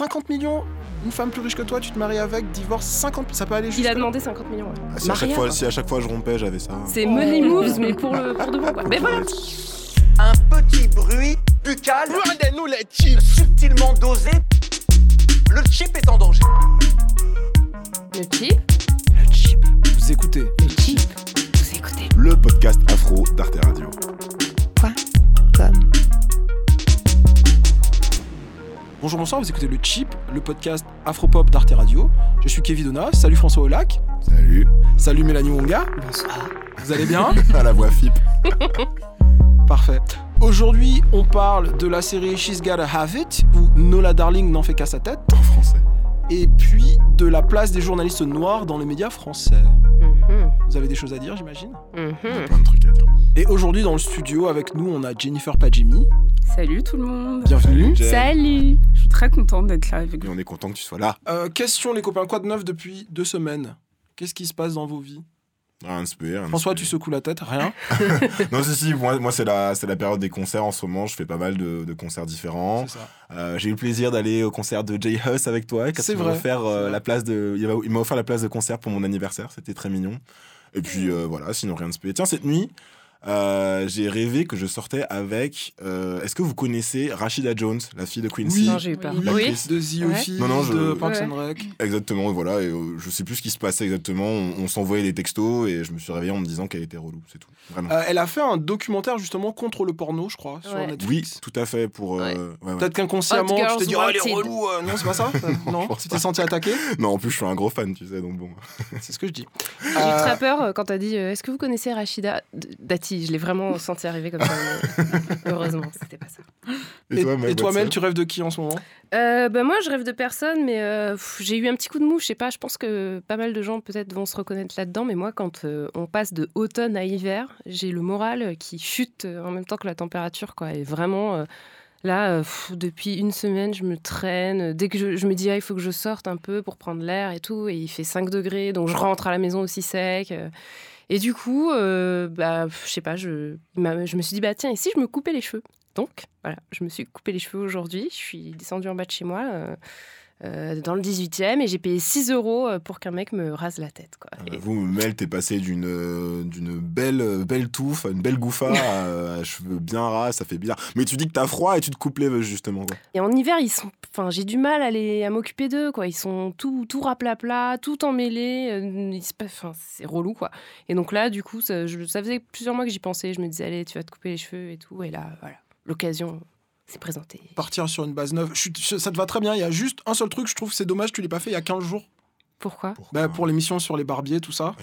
50 millions une femme plus riche que toi, tu te maries avec, divorce 50, ça peut aller jusqu'à Il a demandé 50 millions. ouais. Ah, si, à chaque fois, quoi. si à chaque fois je rompais, j'avais ça. C'est money moves, mais pour, le, pour de bon. Quoi. Mais voilà. Un petit bruit buccal. Rendez-nous les chips. Subtilement dosé. Le chip est en danger. Le chip, Le chip. Vous écoutez. le chip. Vous écoutez. Le podcast afro d'Arte Radio. Comme. Bonjour, bonsoir, vous écoutez le chip, le podcast Afropop d'Arte Radio. Je suis Kevin Donna, salut François Olac, Salut. salut Mélanie Wonga, Bonsoir. vous allez bien À la voix FIP. Parfait. Aujourd'hui, on parle de la série She's Gotta Have It, où Nola Darling n'en fait qu'à sa tête, En français. et puis de la place des journalistes noirs dans les médias français. Vous avez des choses à dire, j'imagine mhm. Plein de trucs à dire. Et aujourd'hui, dans le studio, avec nous, on a Jennifer Padjimi. Salut tout le monde. Bienvenue. Salut. Je suis très contente d'être là avec Et vous. on est content que tu sois là. Euh, question, les copains, quoi de neuf depuis deux semaines Qu'est-ce qui se passe dans vos vies Rien de spé, rien de François, tu secoues la tête Rien Non, si, si, moi, moi c'est la, c'est la période des concerts en ce moment. Je fais pas mal de, de concerts différents. C'est ça. Euh, j'ai eu le plaisir d'aller au concert de Jay Huss avec toi. C'est m'a vrai, offert, euh, c'est vrai. la place de, il m'a offert la place de concert pour mon anniversaire. C'était très mignon. Et puis euh, voilà, sinon rien de spé. Tiens, cette nuit, euh, j'ai rêvé que je sortais avec. euh, Est-ce que vous connaissez Rashida Jones, la fille de Quincy Oui. Non, j'ai eu peur. Oui, de The Ouais. Office, Non, non, je- de Parks Ouais. and Rec. Exactement, voilà. Et, euh, je sais plus ce qui se passait exactement. On, on s'envoyait des textos et je me suis réveillé en me disant qu'elle était relou. C'est tout. Vraiment. Euh, elle a fait un documentaire justement contre le porno, je crois, sur oui, tout à fait. Pour. euh, Ouais. ouais, ouais. Peut-être qu'inconsciemment, tu t'es dit, oh, elle est relou. euh, non, c'est pas ça Non, tu t'es senti attaqué Non, en plus, je suis un gros fan, tu sais, donc bon. C'est ce que je dis. J'ai eu très peur quand t'as dit euh, Est-ce que vous connaissez Rachida D- Je l'ai vraiment senti arriver comme ça. Heureusement, c'était pas ça. Et, toi, Mel, et toi, what's Mel, up tu rêves de qui en ce moment? Euh, bah, moi, je rêve de personne, mais euh, j'ai eu un petit coup de mou. Je sais pas, je pense que pas mal de gens peut-être vont se reconnaître là-dedans. Mais moi, quand euh, on passe de automne à hiver, j'ai le moral qui chute euh, en même temps que la température. Quoi. Et vraiment, euh, là, euh, pff, depuis une semaine, je me traîne. Dès que je, je me dis, ah, il faut que je sorte un peu pour prendre l'air et tout, et il fait 5 degrés, donc je rentre à la maison aussi sec. Et du coup, euh, bah, je sais pas, je me suis dit, bah tiens, et si je me coupais les cheveux? Donc, voilà, je me suis coupé les cheveux aujourd'hui. Je suis descendue en bas de chez moi, euh, euh, dans le 18e, et j'ai payé 6 euros euh, pour qu'un mec me rase la tête. Quoi. Et- Vous, Mel, t'es passé d'une euh, d'une belle euh, belle touffe, une belle gouffa, à, à cheveux bien ras, ça fait bizarre. Mais tu dis que t'as froid et tu te coupes les cheveux justement quoi. Et, en hiver, ils sont, enfin, j'ai du mal à, les, à m'occuper d'eux. Quoi. Ils sont tout, tout raplapla, tout euh, ils se enfin, c'est relou. quoi. Et donc là, du coup, ça, je- ça faisait plusieurs mois que j'y pensais. Je me disais, allez, tu vas te couper les cheveux et tout. Et là, voilà, l'occasion s'est présentée. Partir sur une base neuve. Je suis- je- ça te va très bien. Il y a juste un seul truc, je trouve, c'est dommage, tu l'as pas fait il y a 15 jours. Pourquoi Bah, pour l'émission sur les barbiers, tout ça.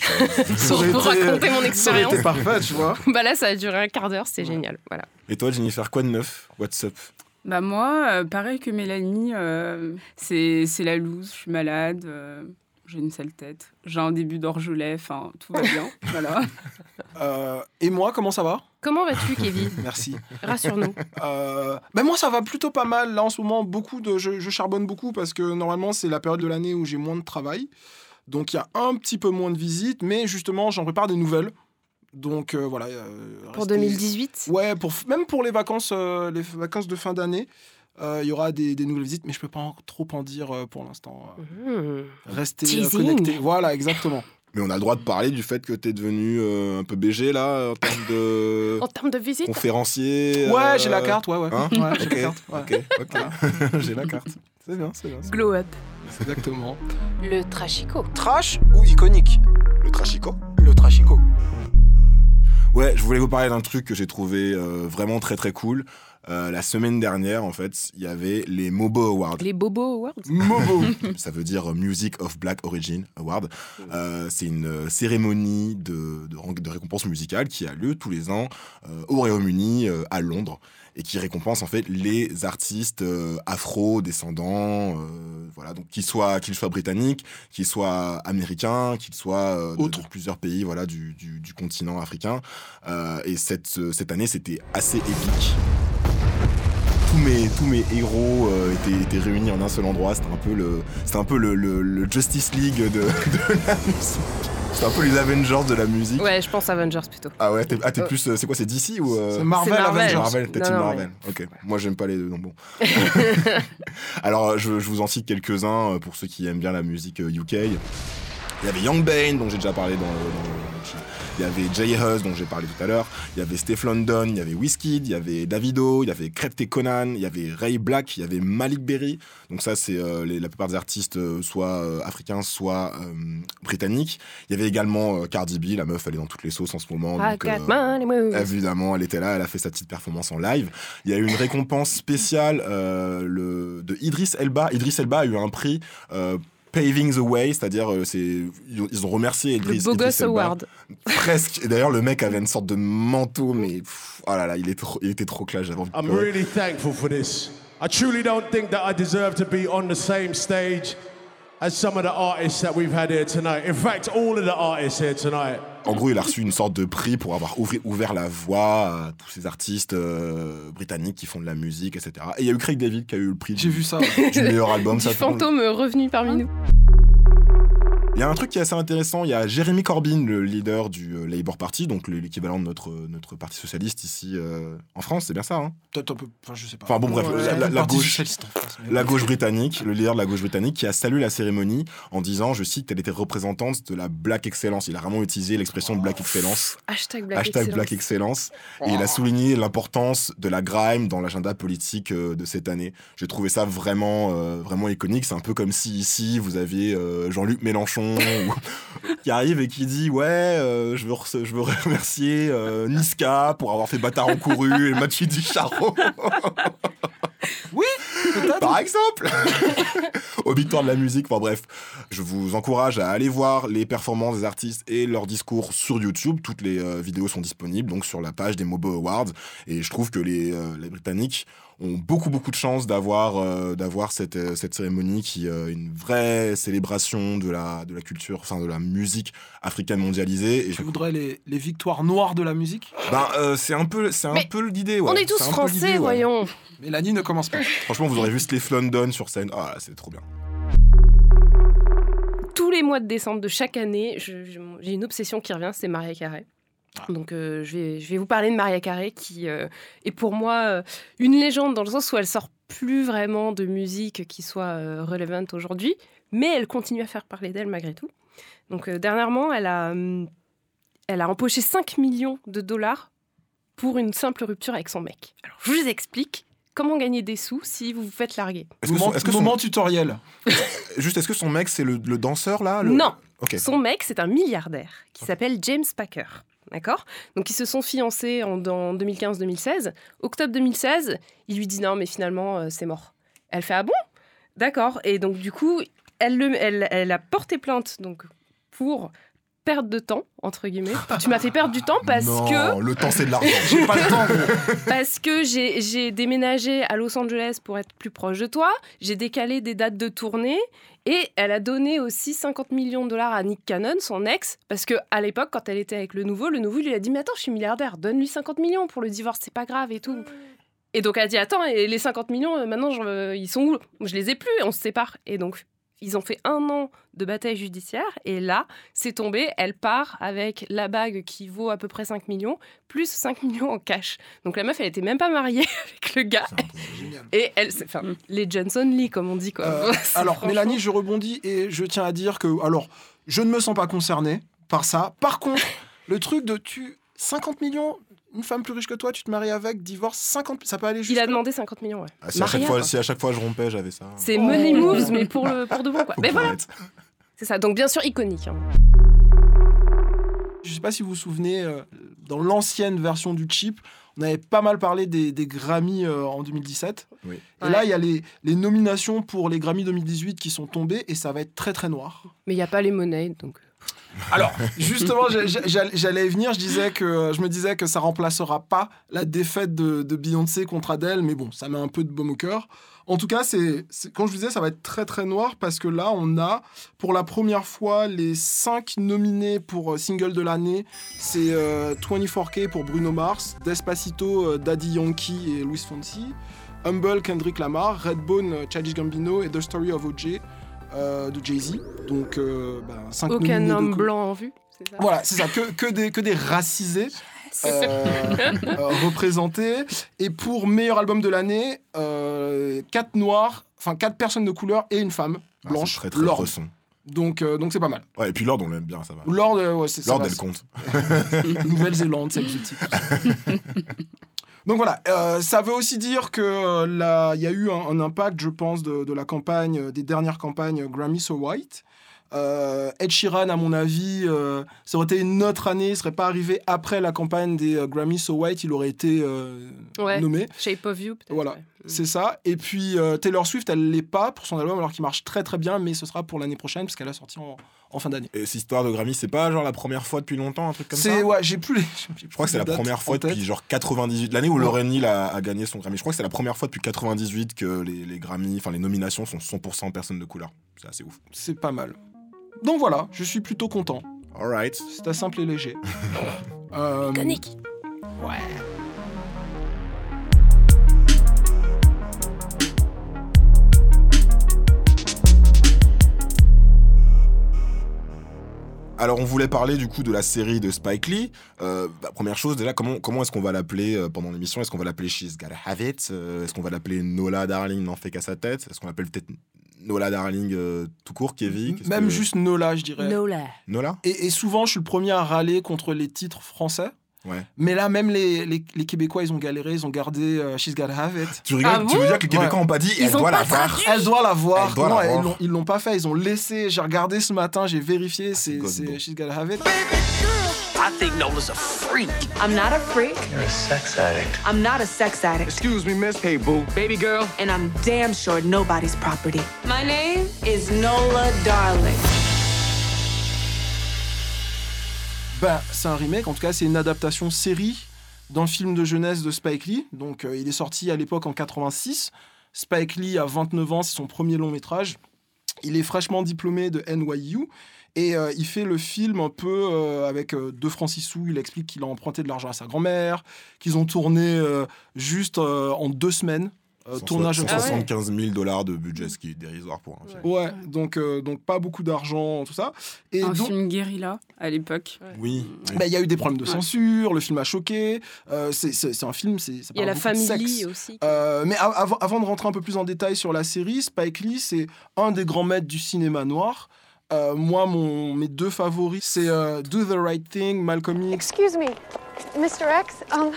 Ça Pour été- raconter mon expérience. été parfait, tu vois. Bah là, ça a duré un quart d'heure, c'est Ouais. génial. Voilà. Et toi, Jennifer, quoi de neuf? What's up? Bah moi, euh, pareil que Mélanie, euh, c'est c'est la loose, je suis malade, euh, j'ai une sale tête, j'ai un début d'orgelet, enfin tout va bien, voilà. Euh, et moi, comment ça va? Comment vas-tu, Kevin? Merci. Rassure-nous. Euh, ben moi ça va plutôt pas mal. Là en ce moment beaucoup de je, je charbonne beaucoup parce que normalement c'est la période de l'année où j'ai moins de travail. Donc il y a un petit peu moins de visites mais justement j'en prépare des nouvelles. Donc euh, voilà euh, Pour restez- 2018 ouais pour même pour les vacances euh, les vacances de fin d'année. euh, il y aura des, des nouvelles visites mais je peux pas en- trop en dire euh, pour l'instant restez euh, Teasing. connectés voilà exactement Mais on a le droit de parler du fait que t'es devenu euh, un peu BG là en termes de En termes de visite conférencier. ouais euh, j'ai la carte ouais ouais, hein Ouais, j'ai Ok, la carte ouais. ok, ok. j'ai la carte. C'est bien, c'est bien. Glow up. exactement Le trashico. trash ou iconique? Le trashico le trashico Ouais, je voulais vous parler d'un truc que j'ai trouvé euh, vraiment très très cool. Euh, la semaine dernière, en fait, il y avait les Mobo Awards. Les Bobo Awards Mobo Ça veut dire Music of Black Origin Award. Euh, c'est une euh, cérémonie de, de, de récompense musicale qui a lieu tous les ans euh, au Royaume-Uni, euh, à Londres, et qui récompense en fait les artistes euh, afro-descendants, euh, voilà, donc qu'ils soient, qu'ils soient britanniques, qu'ils soient américains, qu'ils soient euh, de, plusieurs pays voilà, du, du, du continent africain. Euh, et cette, cette année, c'était assez épique tous mes, tous mes héros euh, étaient, étaient réunis en un seul endroit. C'était un peu le, c'était un peu le, le- le Justice League de, de la musique. C'est un peu les Avengers de la musique. Ouais, je pense Avengers plutôt. Ah ouais, t'es ah, t'es Euh. plus. euh, C'est quoi, c'est DC ou. euh, C'est Marvel, C'est Marvel. Avengers. Marvel, t'es team non, Marvel. Ok, moi j'aime pas les deux, donc bon. Alors je, je vous en cite quelques-uns pour ceux qui aiment bien la musique UK. Il y avait Young Bane, dont j'ai déjà parlé dans, dans le- Il y avait Jay Hus, dont j'ai parlé tout à l'heure. Il y avait Steph London, il y avait Wizkid, il y avait Davido, il y avait Krepte Conan, il y avait Ray Black, il y avait Malik Berry. Donc ça, c'est euh, la plupart des artistes, euh, soit euh, africains, soit britanniques. Il y avait également Cardi B, la meuf, elle est dans toutes les sauces en ce moment. Donc. Évidemment, elle était là, elle a fait sa petite performance en live. Il y a eu une récompense spéciale le, de Idris Elba. Idris Elba a eu un prix Paving the Way, c'est-à-dire euh, c'est ils ont- ils ont remercié Idris, Le Beau Idris Gosse Elba. Award. Presque. Et d'ailleurs, le mec avait une sorte de manteau, mais pff, oh là là, il, est trop, il était trop classe. J'avais envie de I'm pleurer. really thankful for this. I truly don't think that I deserve to be on the same stage as some of the artists that we've had here tonight. In fact, all of the artists here tonight. En gros, il a reçu une sorte de prix pour avoir ouvri- ouvert la voie à tous ces artistes euh, britanniques qui font de la musique, etc. Et il y a eu Craig David qui a eu le prix J'ai du, vu ça. du meilleur album. Du Ça, fantôme revenu parmi nous. Il y a un truc qui est assez intéressant, il y a Jeremy Corbyn, le leader du euh, Labour Party, donc le- l'équivalent de notre, notre parti socialiste ici euh, en France, c'est bien ça, hein? Peut-être un peu. Enfin, je sais pas. Enfin bon, bref, Ouais, la- gauche- socialiste en France, mais- La gauche britannique, le leader de la gauche britannique, qui a salué la cérémonie en disant, je cite, qu'elle était représentante de la Black Excellence. Il a vraiment utilisé l'expression Black Excellence, Hashtag Black hashtag Excellence. Black Excellence, et il a souligné l'importance de la grime dans l'agenda politique euh, de cette année. J'ai trouvé ça vraiment, euh, vraiment iconique. C'est un peu comme si ici vous aviez euh, Jean-Luc Mélenchon qui arrive et qui dit ouais, euh, je veux je veux remercier euh, Niska pour avoir fait bâtard en couru et Mathieu Ducharo. Peut-être. Par exemple Au victoire de la musique, enfin bref, je vous encourage à aller voir les performances des artistes et leurs discours sur YouTube. Toutes les euh, vidéos sont disponibles donc sur la page des Mobo Awards. Et je trouve que les, les Britanniques ont beaucoup beaucoup de chance d'avoir euh, d'avoir cette, euh, cette cérémonie qui est une vraie célébration de la, de la culture, enfin de la musique africaine mondialisée. Et Tu je- voudrais les, les victoires noires de la musique? Ben, euh, c'est un peu, c'est un peu l'idée. Ouais. On est tous français, ouais. voyons. Mélanie ne commence pas. Franchement, vous aurez vu Steph London sur scène. Ah, c'est trop bien. Tous les mois de décembre de chaque année, j'ai une obsession qui revient, c'est Maria Carré. Donc euh, je, vais, je vais vous parler de Maria Carré qui euh, est pour moi euh, une légende dans le sens où elle sort plus vraiment de musique qui soit euh, relevant aujourd'hui, mais elle continue à faire parler d'elle malgré tout. Donc euh, dernièrement, elle a, hum, elle a empoché 5 millions de dollars pour une simple rupture avec son mec. Alors je vous explique comment gagner des sous si vous vous faites larguer. Est-ce que, moment, son, est-ce que son- moment tutoriel. juste, est-ce que son mec, c'est le, le danseur là le- Non, Ok. Son mec, c'est un milliardaire qui s'appelle James Packer. D'accord? Donc, ils se sont fiancés en, en 2015-2016. Octobre 2016, il lui dit non, mais finalement, euh, c'est mort. Elle fait ah bon? D'accord. Et donc, du coup, elle, le- elle, elle a porté plainte donc, pour perte de temps, entre guillemets. tu m'as fait perdre du temps parce non, que le temps c'est de l'argent. J'ai pas le temps. parce que j'ai déménagé à Los Angeles pour être plus proche de toi, j'ai décalé des dates de tournée et elle a donné aussi 50 millions de dollars à Nick Cannon, son ex, parce que à l'époque, quand elle était avec le nouveau, le nouveau lui a dit Mais attends, je suis milliardaire, donne-lui 50 millions pour le divorce, c'est pas grave et tout. Et donc elle a dit Attends, et les 50 millions, euh, maintenant, je- euh, ils sont où? Je les ai plus, on se sépare. Et donc. Ils ont fait un an de bataille judiciaire et là, c'est tombé. Elle part avec la bague qui vaut à peu près 5 millions, plus 5 millions en cash. Donc la meuf, elle était même pas mariée avec le gars. Et elle, c'est- enfin, les Johnson Lee, comme on dit quoi. Euh, alors, franchement- Mélanie, je rebondis et je tiens à dire que, alors, je ne me sens pas concerné par ça. Par contre, le truc de tu 50 millions, une femme plus riche que toi, tu te maries avec, divorce, 50, ça peut aller il jusqu'à. a demandé 50 millions. Ouais. Ah, si, à chaque fois, si à chaque fois je rompais, j'avais ça. C'est Oh. money moves, mais pour, le, pour de bon quoi. Faut Mais voilà, c'est ça. Donc bien sûr iconique. hein. Je sais pas si vous vous souvenez, euh, dans l'ancienne version du chip, on avait pas mal parlé des, des Grammy euh, en 2017. Oui. Et Ouais. là, il y a les, les nominations pour les Grammy 2018 qui sont tombées et ça va être très très noir. Mais il y a pas les monnaies, donc. Alors, justement, j'allais y venir. Je disais que je me disais que ça remplacera pas la défaite de, Beyoncé contre Adele, mais bon, ça met un peu de baume au cœur. En tout cas, c'est quand je vous disais, ça va être très très noir parce que là, on a pour la première fois les cinq nominés pour euh, single de l'année. C'est euh, 24K pour Bruno Mars, Despacito, euh, Daddy Yankee et Luis Fonsi, Humble, Kendrick Lamar, Redbone, euh, Childish Gambino et The Story of O.J. euh, de Jay-Z. Donc, euh, bah, cinq Aucun homme blanc en vue. c'est ça Voilà, c'est ça, que, que, des, que des racisés euh, euh, représentés. Et pour meilleur album de l'année, euh, quatre noirs, enfin quatre personnes de couleur et une femme Ah, blanche, c'est très très. Donc, euh, donc c'est pas mal. Ouais, et puis Lord, on l'aime bien, ça va. Lord, euh, ouais, c'est ça. Lord, va, elle compte. Nouvelle-Zélande, c'est exotique. Donc voilà, euh, ça veut aussi dire que euh, là, il y a eu un, un impact, je pense, de, de la campagne, euh, des dernières campagnes Grammy So White. Euh, Ed Sheeran, à mon avis, euh, ça aurait été une autre année, il serait pas arrivé après la campagne des euh, Grammy So White, il aurait été Ouais. nommé. Shape of You, peut-être. Voilà. ouais. C'est ça. Et puis euh, Taylor Swift, elle l'est pas pour son album, alors qu'il marche très très bien, mais ce sera pour l'année prochaine, parce qu'elle a sorti en, en fin d'année. Et cette histoire de Grammy, c'est pas genre la première fois depuis longtemps, un truc comme ça C'est ouais, j'ai plus les. Je crois que c'est la première fois depuis genre 98, l'année où Ouais. Lauryn Hill a, a gagné son Grammy. Je crois que c'est la première fois depuis 98 que les, les Grammy, enfin les nominations sont 100% personnes de couleur. C'est assez ouf. C'est pas mal. Donc voilà, je suis plutôt content. Alright. C'est simple et léger. Euh, Iconique. Alors on voulait parler du coup de la série de Spike Lee. Euh, bah, première chose déjà, comment, comment est-ce qu'on va l'appeler euh, pendant l'émission? Est-ce qu'on va l'appeler She's Gotta Have It Euh, Est-ce qu'on va l'appeler Nola Darling n'en fait qu'à sa tête? Est-ce qu'on l'appelle peut-être Nola Darling euh, tout court, Kevin? Même que- juste Nola, je dirais. Nola. Nola? Et, et souvent, je suis le premier à râler contre les titres français. Ouais. Mais là, même les, les, les Québécois, ils ont galéré, ils ont gardé euh, She's Gotta Have It. Tu rigoles Ah Tu veux dire que les Québécois Ouais. ont pas dit Ils Elle ont doit pas la voir traduit. Elle doit la voir. Elle doit non, la ils voir. l'ont- ils l'ont pas fait. Ils ont laissé. J'ai regardé ce matin, j'ai vérifié. c'est c'est gosse, c'est bon. She's Gotta Have It. I think Nola's a freak. I'm not a freak. You're a sex addict. I'm not a sex addict. Excuse me, miss. Hey, boo. Baby girl. And I'm damn sure nobody's property. My name is Nola Darling. Ben, c'est un remake. En tout cas, c'est une adaptation série d'un film de jeunesse de Spike Lee. Donc, euh, il est sorti à l'époque en 86. Spike Lee a 29 ans, c'est son premier long métrage. Il est fraîchement diplômé de NYU et euh, il fait le film un peu euh, avec euh, De Francis Sou. Il explique qu'il a emprunté de l'argent à sa grand-mère, qu'ils ont tourné juste en deux semaines. Euh, tournage Ah ouais. 175 000 dollars de budget, ce qui est dérisoire pour un film. Ouais, donc, euh, donc pas beaucoup d'argent, tout ça. Et un donc, film guérilla à l'époque. Oui. bah, il y a eu des problèmes de Ouais. censure, le film a choqué. euh, c'est- un film, c'est Il y a la famille aussi. Euh, mais av- avant, avant de rentrer un peu plus en détail sur la série, Spike Lee, c'est un des grands maîtres du cinéma noir. Euh, moi, mon, mes deux favoris, c'est euh, Do the Right Thing, Malcolm X. Excuse me, Mr. X. Um,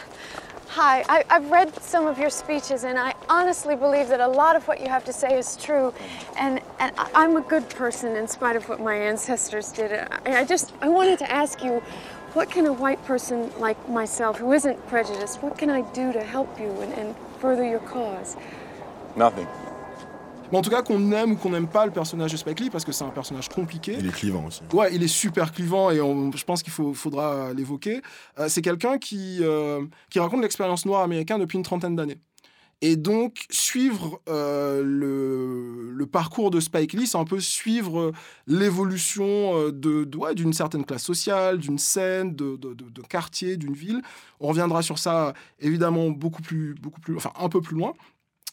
hi. I, I've read some of your speeches, and I honestly believe that a lot of what you have to say is true. And and I'm a good person in spite of what my ancestors did. I, I just I wanted to ask you, what can a white person like myself, who isn't prejudiced, what can I do to help you and, and further your cause? Nothing. Mais en tout cas, qu'on aime ou qu'on n'aime pas le personnage de Spike Lee, parce que c'est un personnage compliqué. Il est clivant aussi. Ouais, il est super clivant et on- je pense qu'il faudra l'évoquer. Euh, c'est quelqu'un qui, euh, qui raconte l'expérience noire américaine depuis une trentaine d'années. Et donc, suivre euh, le, le parcours de Spike Lee, c'est un peu suivre euh, l'évolution euh, de, ouais, d'une certaine classe sociale, d'une scène, de, de, de- de quartier, d'une ville. On reviendra sur ça, évidemment, beaucoup plus, beaucoup plus, enfin, un peu plus loin.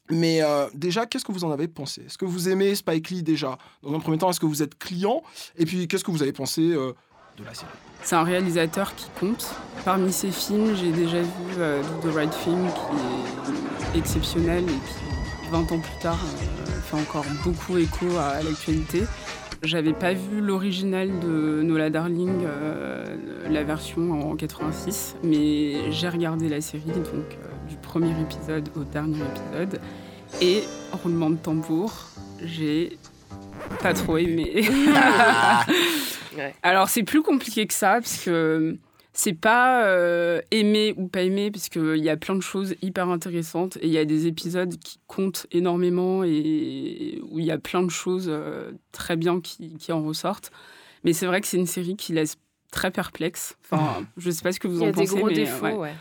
Mais euh, déjà, qu'est-ce que vous en avez pensé? Est-ce que vous aimez Spike Lee déjà? Dans un premier temps, est-ce que vous êtes client? Et puis, qu'est-ce que vous avez pensé euh, de la série? C'est un réalisateur qui compte. Parmi ses films, j'ai déjà vu euh, the Right Thing, qui est exceptionnel et qui, 20 ans plus tard, fait encore beaucoup écho à, à l'actualité. J'avais pas vu l'original de Nola Darling, la version en 86, mais j'ai regardé la série, donc du premier épisode au dernier épisode. Et roulement de tambour, j'ai pas trop aimé. Ouais. Alors c'est plus compliqué que ça parce que c'est pas euh, aimer ou pas aimer parce qu'il y a plein de choses hyper intéressantes et il y a des épisodes qui comptent énormément et où il y a plein de choses euh, très bien qui, qui en ressortent. Mais c'est vrai que c'est une série qui laisse très perplexe. Enfin, je sais pas ce que vous Il y en a des pensez, gros mais défauts, ouais. ouais.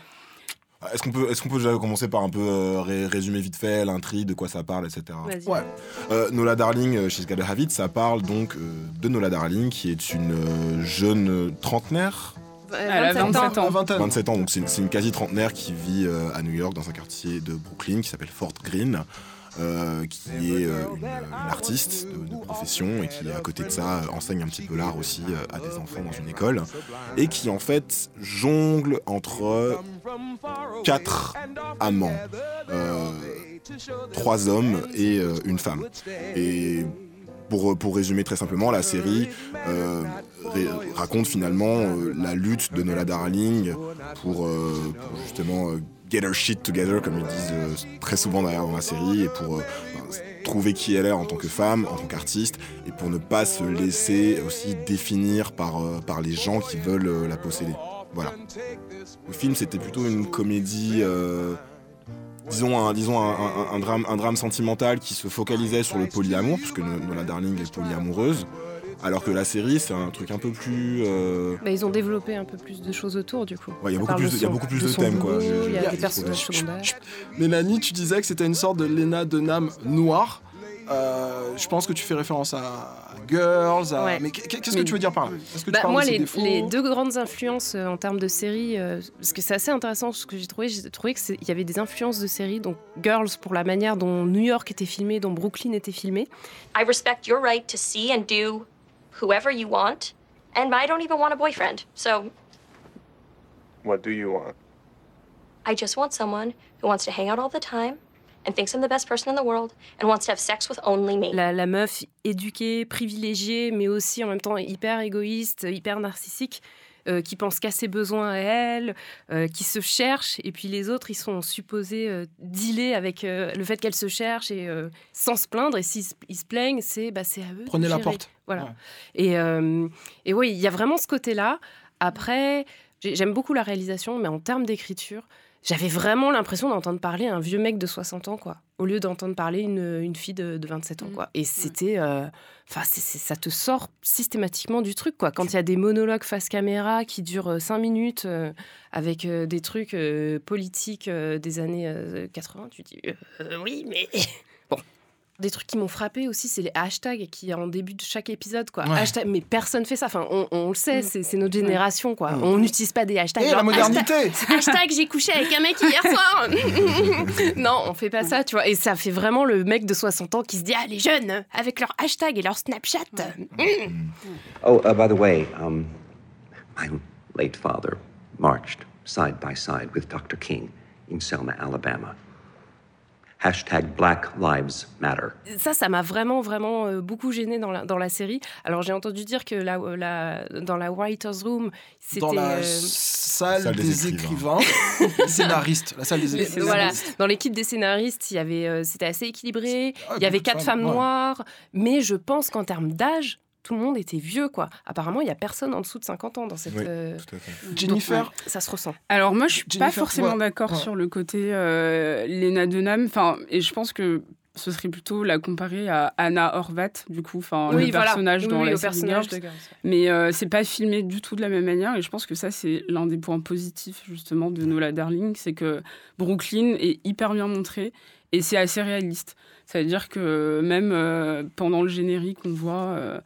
Est-ce qu'on peut, est peut déjà commencer par un peu euh, ré- résumer vite fait l'intrigue, de quoi ça parle, etc. Vas-y. Ouais. Euh, Nola Darling, euh, chez Gotta Have It, ça parle donc euh, de Nola Darling, qui est une euh, jeune euh, trentenaire, Euh, Elle a 27 ans. La vingtaine. 27 ans, donc c'est une, une quasi-trentenaire qui vit euh, à New York dans un quartier de Brooklyn qui s'appelle Fort Greene. Euh, qui est euh, une, une artiste de, de profession et qui, à côté de ça, enseigne un petit peu l'art aussi à des enfants dans une école. Et qui, en fait, jongle entre quatre amants. trois hommes et une femme. Et pour, pour résumer très simplement, la série euh, raconte finalement euh, la lutte de Nola Darling pour, euh, justement get her shit together, comme ils disent très souvent derrière dans la série, et pour trouver qui elle est en tant que femme, en tant qu'artiste, et pour ne pas se laisser aussi définir par, par les gens qui veulent la posséder. Voilà. Le film, c'était plutôt une comédie disons, un, disons un, drame, un drame sentimental qui se focalisait sur le polyamour, puisque Nola Darling est polyamoureuse. Alors que la série, c'est un truc un peu plus. Euh, bah, ils ont développé un peu plus de choses autour, du coup. Il y a beaucoup plus, de, y a beaucoup plus de, thèmes, quoi. Il y a des personnages secondaires. Mélanie, tu disais que c'était une sorte de Lena Dunham noire. Euh, je pense que tu fais référence à Girls. Mais qu'est-ce que tu veux dire par là? Bah, Moi, les, les, deux grandes influences euh, en termes de séries, euh, parce que c'est assez intéressant ce que j'ai trouvé, j'ai trouvé qu'il y avait des influences de séries. Donc Girls pour la manière dont New York était filmé, dont Brooklyn était filmé. I respect your right to see and do whoever you want, and I don't even want a boyfriend. So. What do you want? I just want someone who wants to hang out all the time and thinks I'm the best person in the world and wants to have sex with only me. La, la meuf éduquée, privilégiée, mais aussi en même temps hyper égoïste, hyper narcissique. Euh, qui pense qu'à ses besoins à elle, euh, qui se cherche, et puis les autres, ils sont supposés euh, dealer avec euh, le fait qu'elle se cherche et sans se plaindre. Et s'ils se plaignent, c'est bah, à eux. Prenez la porte. Voilà. Ouais. Et, et oui, il y a vraiment ce côté-là. Après, j'aime beaucoup la réalisation, mais en termes d'écriture, j'avais vraiment l'impression d'entendre parler un vieux mec de 60 ans, quoi, au lieu d'entendre parler une, une fille de, de, 27 ans, mmh. quoi. Et c'était, euh, enfin, ça te sort systématiquement du truc, quoi. Quand il y a des monologues face caméra qui durent 5 minutes euh, avec euh, des trucs euh, politiques euh, des années 80, tu dis oui, mais des trucs qui m'ont frappé aussi, c'est les hashtags qui en début de chaque épisode, quoi. Ouais. Hashtag, mais personne fait ça. Enfin, on, on le sait, c'est, c'est notre génération, quoi. Mm. On n'utilise pas des hashtags. Et la modernité Hashtag, hashtag, j'ai couché avec un mec hier soir. non, on fait pas ça, tu vois. Et ça fait vraiment le mec de 60 ans qui se dit ah les jeunes avec leur hashtag et leur Snapchat. Mm. Oh, uh, by the way, um, my late father marched side by side with Dr. King in Selma, Alabama. Hashtag Black Lives Matter. Ça, ça m'a vraiment, vraiment euh, beaucoup gêné dans la, dans la série. Alors, j'ai entendu dire que la, la, dans la Writer's Room, c'était. Dans la euh, salle, Salle des, des écrivains, scénaristes, la salle des écrivains. voilà, dans l'équipe des scénaristes, il y avait, euh, c'était assez équilibré. Ah, il y avait quatre femmes femmes, ouais. noires, mais je pense qu'en termes d'âge, tout le monde était vieux, quoi. Apparemment, il y a personne en dessous de 50 ans dans cette. Oui, euh, tout à fait. Jennifer, donc, ouais, ça se ressent. Alors moi, je suis pas forcément ouais, d'accord ouais. sur le côté euh, Lena Dunham. Enfin, et je pense que ce serait plutôt la comparer à Anna Horvat, du coup, enfin le voilà. personnage Oui, dans oui, la personnage de. Mais euh, c'est pas filmé du tout de la même manière. Et je pense que ça, c'est l'un des points positifs justement de Nola Darling, c'est que Brooklyn est hyper bien montré et c'est assez réaliste. Ça veut dire que même euh, pendant le générique, on voit euh,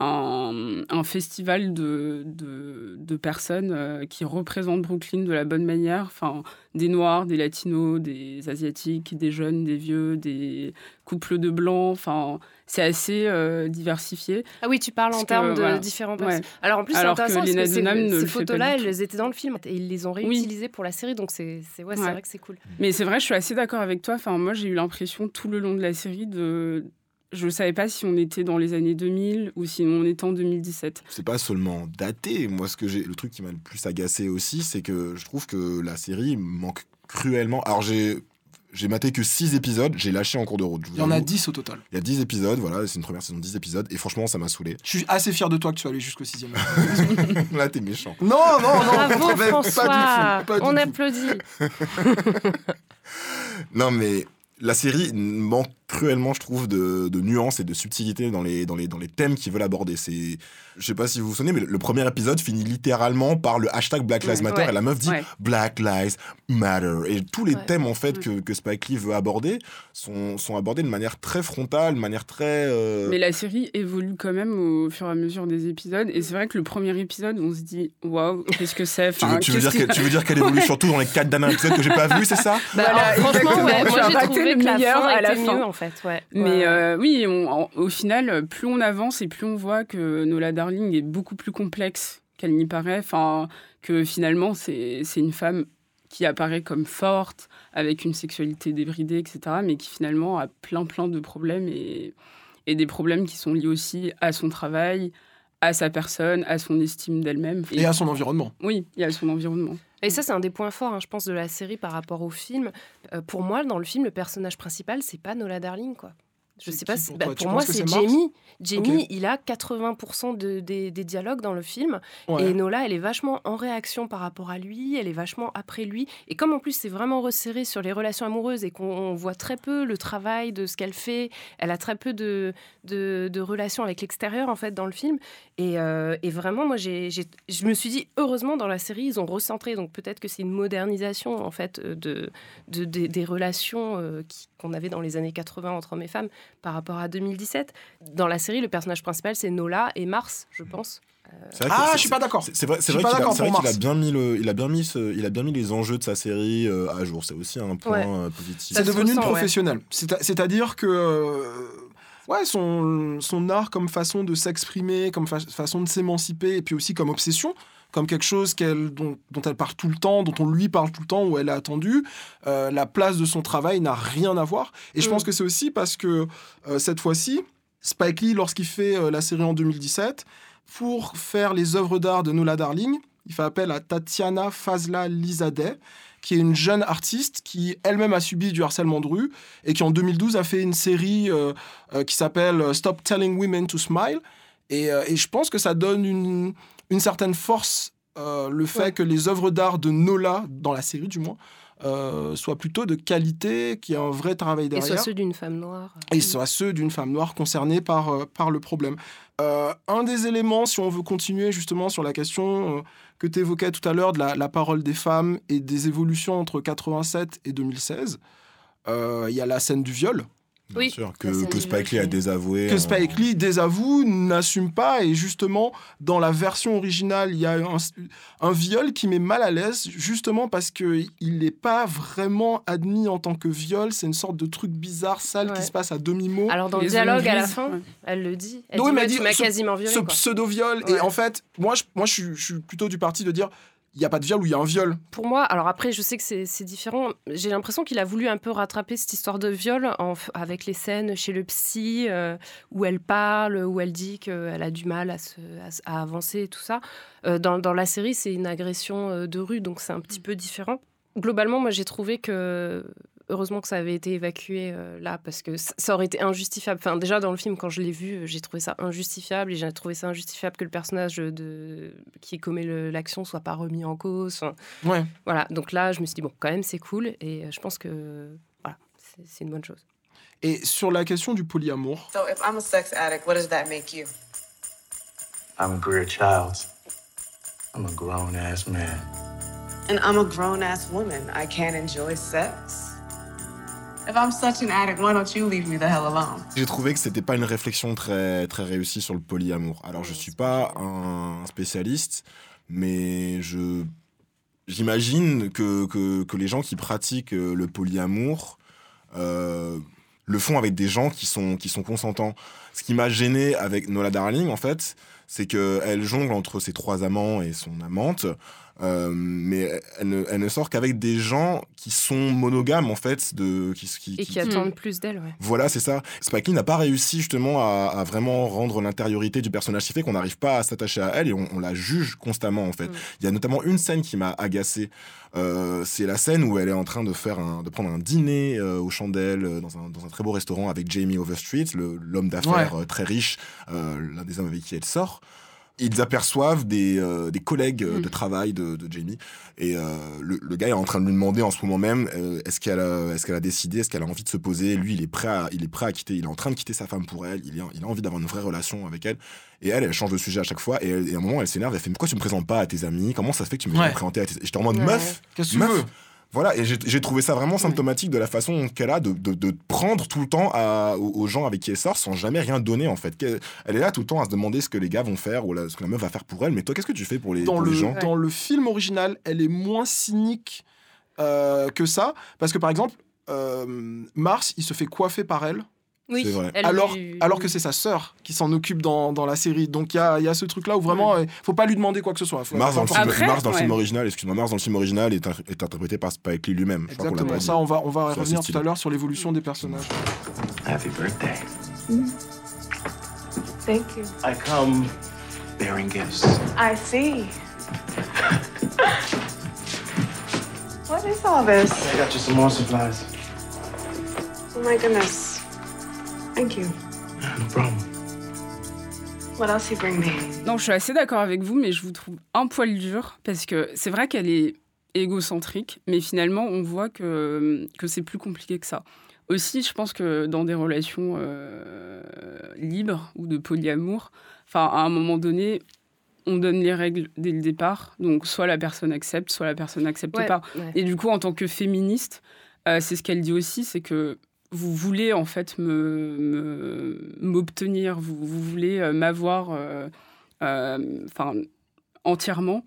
un, un festival de, de, de personnes euh, qui représentent Brooklyn de la bonne manière. Enfin, des Noirs, des Latinos, des Asiatiques, des jeunes, des vieux, des couples de blancs. Enfin, c'est assez euh, diversifié. Ah oui, tu parles en termes de voilà. différents Ouais. Alors en plus, c'est que intéressant parce que ces- photos-là, elles étaient dans le film et ils les ont réutilisées pour la série, donc c'est c'est- ouais, c'est Ouais. vrai que c'est cool. Mais c'est vrai, je suis assez d'accord avec toi. Enfin, moi, j'ai eu l'impression tout le long de la série de. Je ne savais pas si on était dans les années 2000 ou si on était en 2017. c'est pas seulement daté. Moi, ce que j'ai, le truc qui m'a le plus agacé aussi, c'est que je trouve que la série manque cruellement. Alors, j'ai, j'ai maté que 6 épisodes, j'ai lâché en cours de route. il y en a avoue. 10 au total. Il y a 10 épisodes, voilà, c'est une première saison de 10 épisodes, et franchement, ça m'a saoulé. Je suis assez fier de toi que tu sois allé jusqu'au sixième. Là, t'es méchant. non, non, non, Bravo pas du tout, François, pas du on tout. applaudit. Non, mais la série manque cruellement, je trouve, de, de nuances et de subtilité dans les, dans les, dans les thèmes qu'ils veulent aborder. C'est, je sais pas si vous vous souvenez, mais le, le premier épisode finit littéralement par le hashtag Black Lives. Matter Ouais. et la meuf dit Ouais. Black Lives Matter. Et tous les Ouais. thèmes, en fait, Mm. que, que Spike Lee veut aborder sont, sont abordés de manière très frontale, de manière très. euh, Mais la série évolue quand même au fur et à mesure des épisodes. Et c'est vrai que le premier épisode, on se dit waouh, qu'est-ce que c'est? Tu veux, Enfin, tu, veux dire que- qu'elle, tu veux dire qu'elle évolue surtout dans les quatre derniers épisodes que j'ai pas vus, c'est ça? Bah, Voilà, franchement, Tu moi j'ai raté trouvé le que meilleur à la fin. mieux en fait. Fait, ouais. Mais euh, oui, on- en- au final, plus on avance et plus on voit que Nola Darling est beaucoup plus complexe qu'elle n'y paraît. Enfin, que finalement, c'est c'est une femme qui apparaît comme forte, avec une sexualité débridée, etc., mais qui finalement a plein, plein de problèmes et, et des problèmes qui sont liés aussi à son travail, à sa personne, à son estime d'elle-même. Et à son environnement. Oui, et à son environnement. Et ça, c'est un des points forts, hein, je pense, de la série par rapport au film. Euh, pour moi, dans le film, le personnage principal, c'est pas Nola Darling, quoi. Je sais pas pour bah, pour moi, c'est Jamie. Jamie, il a 80% de- des, des dialogues dans le film. Ouais. Et Nola, elle est vachement en réaction par rapport à lui. Elle est vachement après lui. Et comme en plus, c'est vraiment resserré sur les relations amoureuses et qu'on voit très peu le travail de ce qu'elle fait, elle a très peu de, de, de relations avec l'extérieur, en fait, dans le film. Et, euh, et vraiment, moi, je me suis dit, heureusement, dans la série, ils ont recentré. Donc peut-être que c'est une modernisation, en fait, euh, de, de- des- des relations euh, qui- qu'on avait dans les années 80 entre hommes et femmes par rapport à 2017. Dans la série, le personnage principal, c'est Nola et Mars, je pense. Vrai que Ah, je suis pas d'accord. C'est vrai, c'est suis vrai pas qu'il a, d'accord c'est vrai pour qu'il a Mars. bien mis le, il a bien mis ce- il a bien mis les enjeux de sa série euh, à jour. C'est aussi un point Ouais. euh, positif. C'est devenu une ouais. professionnelle. C'est- C'est-à-dire que euh, ouais, son, son art comme façon de s'exprimer, comme fa- façon de s'émanciper, et puis aussi comme obsession, comme quelque chose qu'elle, dont, dont elle parle tout le temps, dont on lui parle tout le temps, où elle est attendue, euh, la place de son travail n'a rien à voir. Et je Mm. pense que c'est aussi parce que euh, cette fois-ci, Spike Lee, lorsqu'il fait euh, la série en 2017, pour faire les œuvres d'art de Nola Darling, il fait appel à Tatiana Fazla Lizadeh, qui est une jeune artiste qui elle-même a subi du harcèlement de rue et qui en 2012 a fait une série euh, euh, qui s'appelle Stop Telling Women to Smile. Et, euh, et je pense que ça donne une, une certaine force, euh, le fait Ouais. que les œuvres d'art de Nola, dans la série du moins, euh, soient plutôt de qualité, qu'il y ait un vrai travail Et derrière soit ceux d'une femme noire. et soit ceux d'une femme noire concernée par, euh, par le problème. Euh, un des éléments, si on veut continuer justement sur la question euh, que tu évoquais tout à l'heure de la, la parole des femmes et des évolutions entre 87 et 2016, euh, il y a la scène du viol. Bien Oui, sûr, la que, Spike Lee a désavoué. Que en- Spike Lee désavoue, n'assume pas, et justement, dans la version originale, il y a un, un viol qui met mal à l'aise, justement parce qu'il n'est pas vraiment admis en tant que viol, c'est une sorte de truc bizarre, sale qui se passe à demi-mot. Alors dans le dialogue à la fin, ouais. elle le dit. Elle Oui, dit, ouais, tu m'as quasiment violé. ce pseudo-viol. Ouais. Et en fait, moi, je, moi je, suis, je suis plutôt du parti de dire il n'y a pas de viol ou il y a un viol. Pour moi, alors après, je sais que c'est différent. J'ai l'impression qu'il a voulu un peu rattraper cette histoire de viol avec les scènes chez le psy euh, où elle parle, où elle dit qu'elle a du mal à, se, à avancer et tout ça. Euh, dans, dans la série, c'est une agression euh, de rue, donc c'est un petit peu différent. Globalement, moi, j'ai trouvé que heureusement que ça avait été évacué euh, là parce que ça, ça aurait été injustifiable. Enfin, déjà dans le film, quand je l'ai vu, j'ai trouvé ça injustifiable et j'ai trouvé ça injustifiable que le personnage de qui commet l'action soit pas remis en cause. Enfin, Ouais. voilà, donc là, je me suis dit, bon, quand même, c'est cool. Et euh, je pense que voilà, c'est c'est une bonne chose. Et sur la question du polyamour, So if I'm a sex addict, what does that make you? I'm Greer Childs. I'm a grown ass man. And I'm a grown ass woman. I can't enjoy sex. J'ai trouvé que c'était pas une réflexion très, très réussie sur le polyamour. Alors, je suis pas un spécialiste, mais je j'imagine que, que, que les gens qui pratiquent le polyamour euh, le font avec des gens qui sont, qui sont consentants. Ce qui m'a gêné avec Nola Darling, en fait, c'est qu'elle jongle entre ses trois amants et son amante, euh, mais elle ne, elle ne sort qu'avec des gens qui sont monogames, en fait, de, qui, qui, Et qui attendent plus d'elle, ouais. voilà, c'est ça. Spike Lee n'a pas réussi justement à, à vraiment rendre l'intériorité du personnage qui fait qu'on n'arrive pas à s'attacher à elle et on, on la juge constamment en fait. Mm. Il y a notamment une scène qui m'a agacé. Euh, c'est la scène où elle est en train de faire un, de prendre un dîner euh, aux chandelles euh, dans, un, dans un très beau restaurant avec Jamie Overstreet, l'homme d'affaires euh, très riche, euh, l'un des hommes avec qui elle sort. Ils aperçoivent des, euh, des collègues euh, de travail de, de Jamie et euh, le, le gars est en train de lui demander en ce moment même euh, est-ce qu'elle a, est-ce qu'elle a décidé, est-ce qu'elle a envie de se poser? Lui, il est prêt à, il est prêt à quitter, il est en train de quitter sa femme pour elle. Il, est- il a envie d'avoir une vraie relation avec elle. Et elle, elle change de sujet à chaque fois. Et, elle- et à un moment, elle s'énerve. Elle fait mais pourquoi tu me présentes pas à tes amis? Comment ça se fait que tu me Ouais. présenter à tes J'étais en mode Ouais. meuf. Qu'est-ce que tu meuf. Voilà, et j'ai trouvé ça vraiment symptomatique de la façon qu'elle a de, de, de prendre tout le temps à- aux, gens avec qui elle sort sans jamais rien donner en fait. Elle est là tout le temps à se demander ce que les gars vont faire ou la- ce que la meuf va faire pour elle. Mais toi, qu'est-ce que tu fais pour les, dans pour le, les gens? dans le film original, elle est moins cynique euh, que ça. Parce que par exemple, euh, Mars, il se fait coiffer par elle. Oui, C'est vrai. elle Alors, lui- alors que c'est sa sœur qui s'en occupe dans, dans la série. Donc il y a, il y a ce truc-là où vraiment, il faut pas lui demander quoi que ce soit. Faut- Mars dans le film, Après, Mars dans le film ouais. original, excuse-moi, Mars dans le film original est, est interprété par Spike Lee lui-même. Je crois qu'on l'a Exactement. pas Ça, on va, on va revenir tout à l'heure sur l'évolution des personnages. Happy birthday. Thank you. I come bearing gifts. I see. what is all this? I got you some more supplies. Oh my goodness. Thank you. No problem. What else you bring me? Non, je suis assez d'accord avec vous, mais je vous trouve un poil dur parce que c'est vrai qu'elle est égocentrique, mais finalement, on voit que, que c'est plus compliqué que ça. Aussi, je pense que dans des relations euh, libres ou de polyamour, enfin, à un moment donné, on donne les règles dès le départ. Donc, soit la personne accepte, soit la personne n'accepte Ouais, pas. ouais. Et du coup, en tant que féministe, euh, c'est ce qu'elle dit aussi, c'est que vous voulez en fait me m'obtenir, vous, voulez euh, m'avoir, euh, euh, entièrement,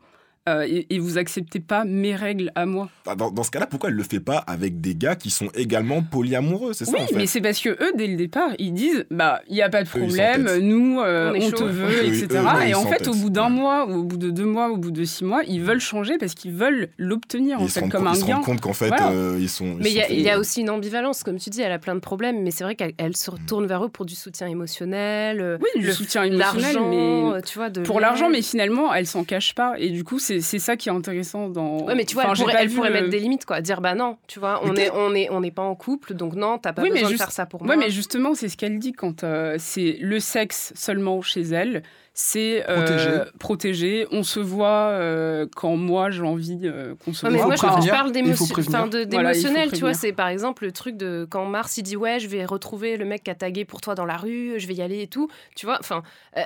euh, et, et vous acceptez pas mes règles à moi. Bah, Dans, dans ce cas-là, pourquoi elle le fait pas avec des gars qui sont également polyamoureux C'est ça Oui, en fait. mais c'est parce que eux, dès le départ, ils disent, bah, il y a pas de problème, nous, euh, On on, chaud. te veut, etc. eux, eux, et en fait, au bout d'un Ouais. mois, ou au bout de deux mois, au bout de six mois, ils veulent changer parce qu'ils veulent l'obtenir en ils se fait rendent, comme compte- un ils se gain. rendent compte qu'en fait, Voilà. euh, ils sont. ils Mais il y, a- y aussi une ambivalence, comme tu dis, elle a plein de problèmes, mais c'est vrai qu'elle elle se retourne vers eux pour du soutien émotionnel, Oui, du le- soutien émotionnel, mais tu vois, de pour l'argent, mais finalement, elle s'en cache pas. Et du coup, c'est c'est ça qui est intéressant dans. Ouais, mais tu vois, Enfin, elle pourrait, elle pourrait le- mettre des limites, quoi. Dire, bah non, tu vois, on Mais est, on est, on n'est pas en couple, donc non, t'as pas Oui, mais besoin juste- de faire ça pour Ouais, moi. mais justement, c'est ce qu'elle dit quand euh, c'est le sexe seulement chez elle. C'est euh, Protégé. protégé. On se voit euh, quand moi j'ai envie euh, qu'on se Ouais, mais voit. moi, prévenir. je parle Il faut d'émotion- prévenir. enfin, de- Voilà, d'émotionnel, tu vois. C'est par exemple le truc de quand Mars il dit ouais, je vais retrouver le mec qui a tagué pour toi dans la rue, je vais y aller et tout. Tu vois, enfin, euh,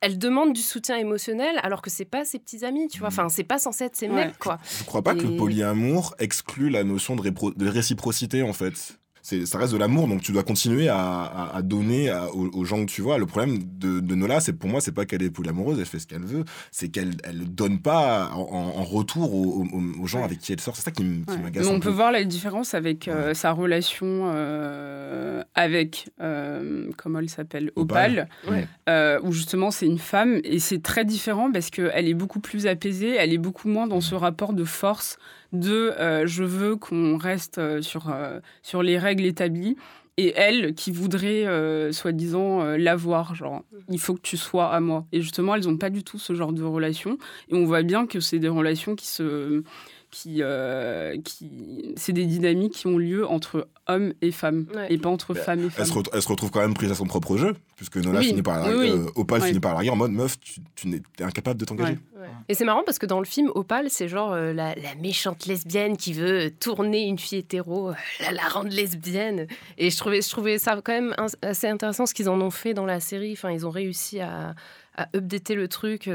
elle demande du soutien émotionnel alors que c'est pas ses petits amis, tu vois. Enfin, c'est pas censé être ses Ouais. mecs, quoi. Je crois pas que le polyamour exclut la notion de, répro- de réciprocité en fait. C'est, ça reste de l'amour, donc tu dois continuer à, à- à donner à- aux, aux gens que tu vois. Le problème de, de Nola, c'est pour moi, c'est pas qu'elle est polyamoureuse, elle fait ce qu'elle veut, c'est qu'elle elle donne pas en, retour aux, aux- aux gens Ouais. avec qui elle sort. C'est ça qui, m- qui Ouais. m'agace. Mais un on peut peu. voir la différence avec euh, sa relation euh, avec, euh, comment elle s'appelle, Opal. Opal, Ouais. euh, où justement c'est une femme et c'est très différent parce qu'elle est beaucoup plus apaisée, elle est beaucoup moins dans ce rapport de force de euh, je veux qu'on reste euh, sur, euh, sur les règles établies. Et elle, qui voudrait, soi-disant, l'avoir, genre, il faut que tu sois à moi. Et justement, elles n'ont pas du tout ce genre de relation. Et on voit bien que c'est des relations qui se, qui, euh, qui c'est des dynamiques qui ont lieu entre hommes et femmes Ouais. et pas entre Bah, femmes et Elle femmes. se, elle se retrouve quand même prise à son propre jeu, puisque Nola Oui, finit par oui, oui. euh, Opal Ouais. finit par larguer en mode meuf, tu, tu n'es t'es incapable de t'engager. Ouais. Et c'est marrant parce que dans le film, Opal, c'est genre euh, la, la méchante lesbienne qui veut tourner une fille hétéro, euh, la, la rendre lesbienne. Et je trouvais, je trouvais ça quand même assez intéressant ce qu'ils en ont fait dans la série. Enfin, ils ont réussi à, à updater le truc.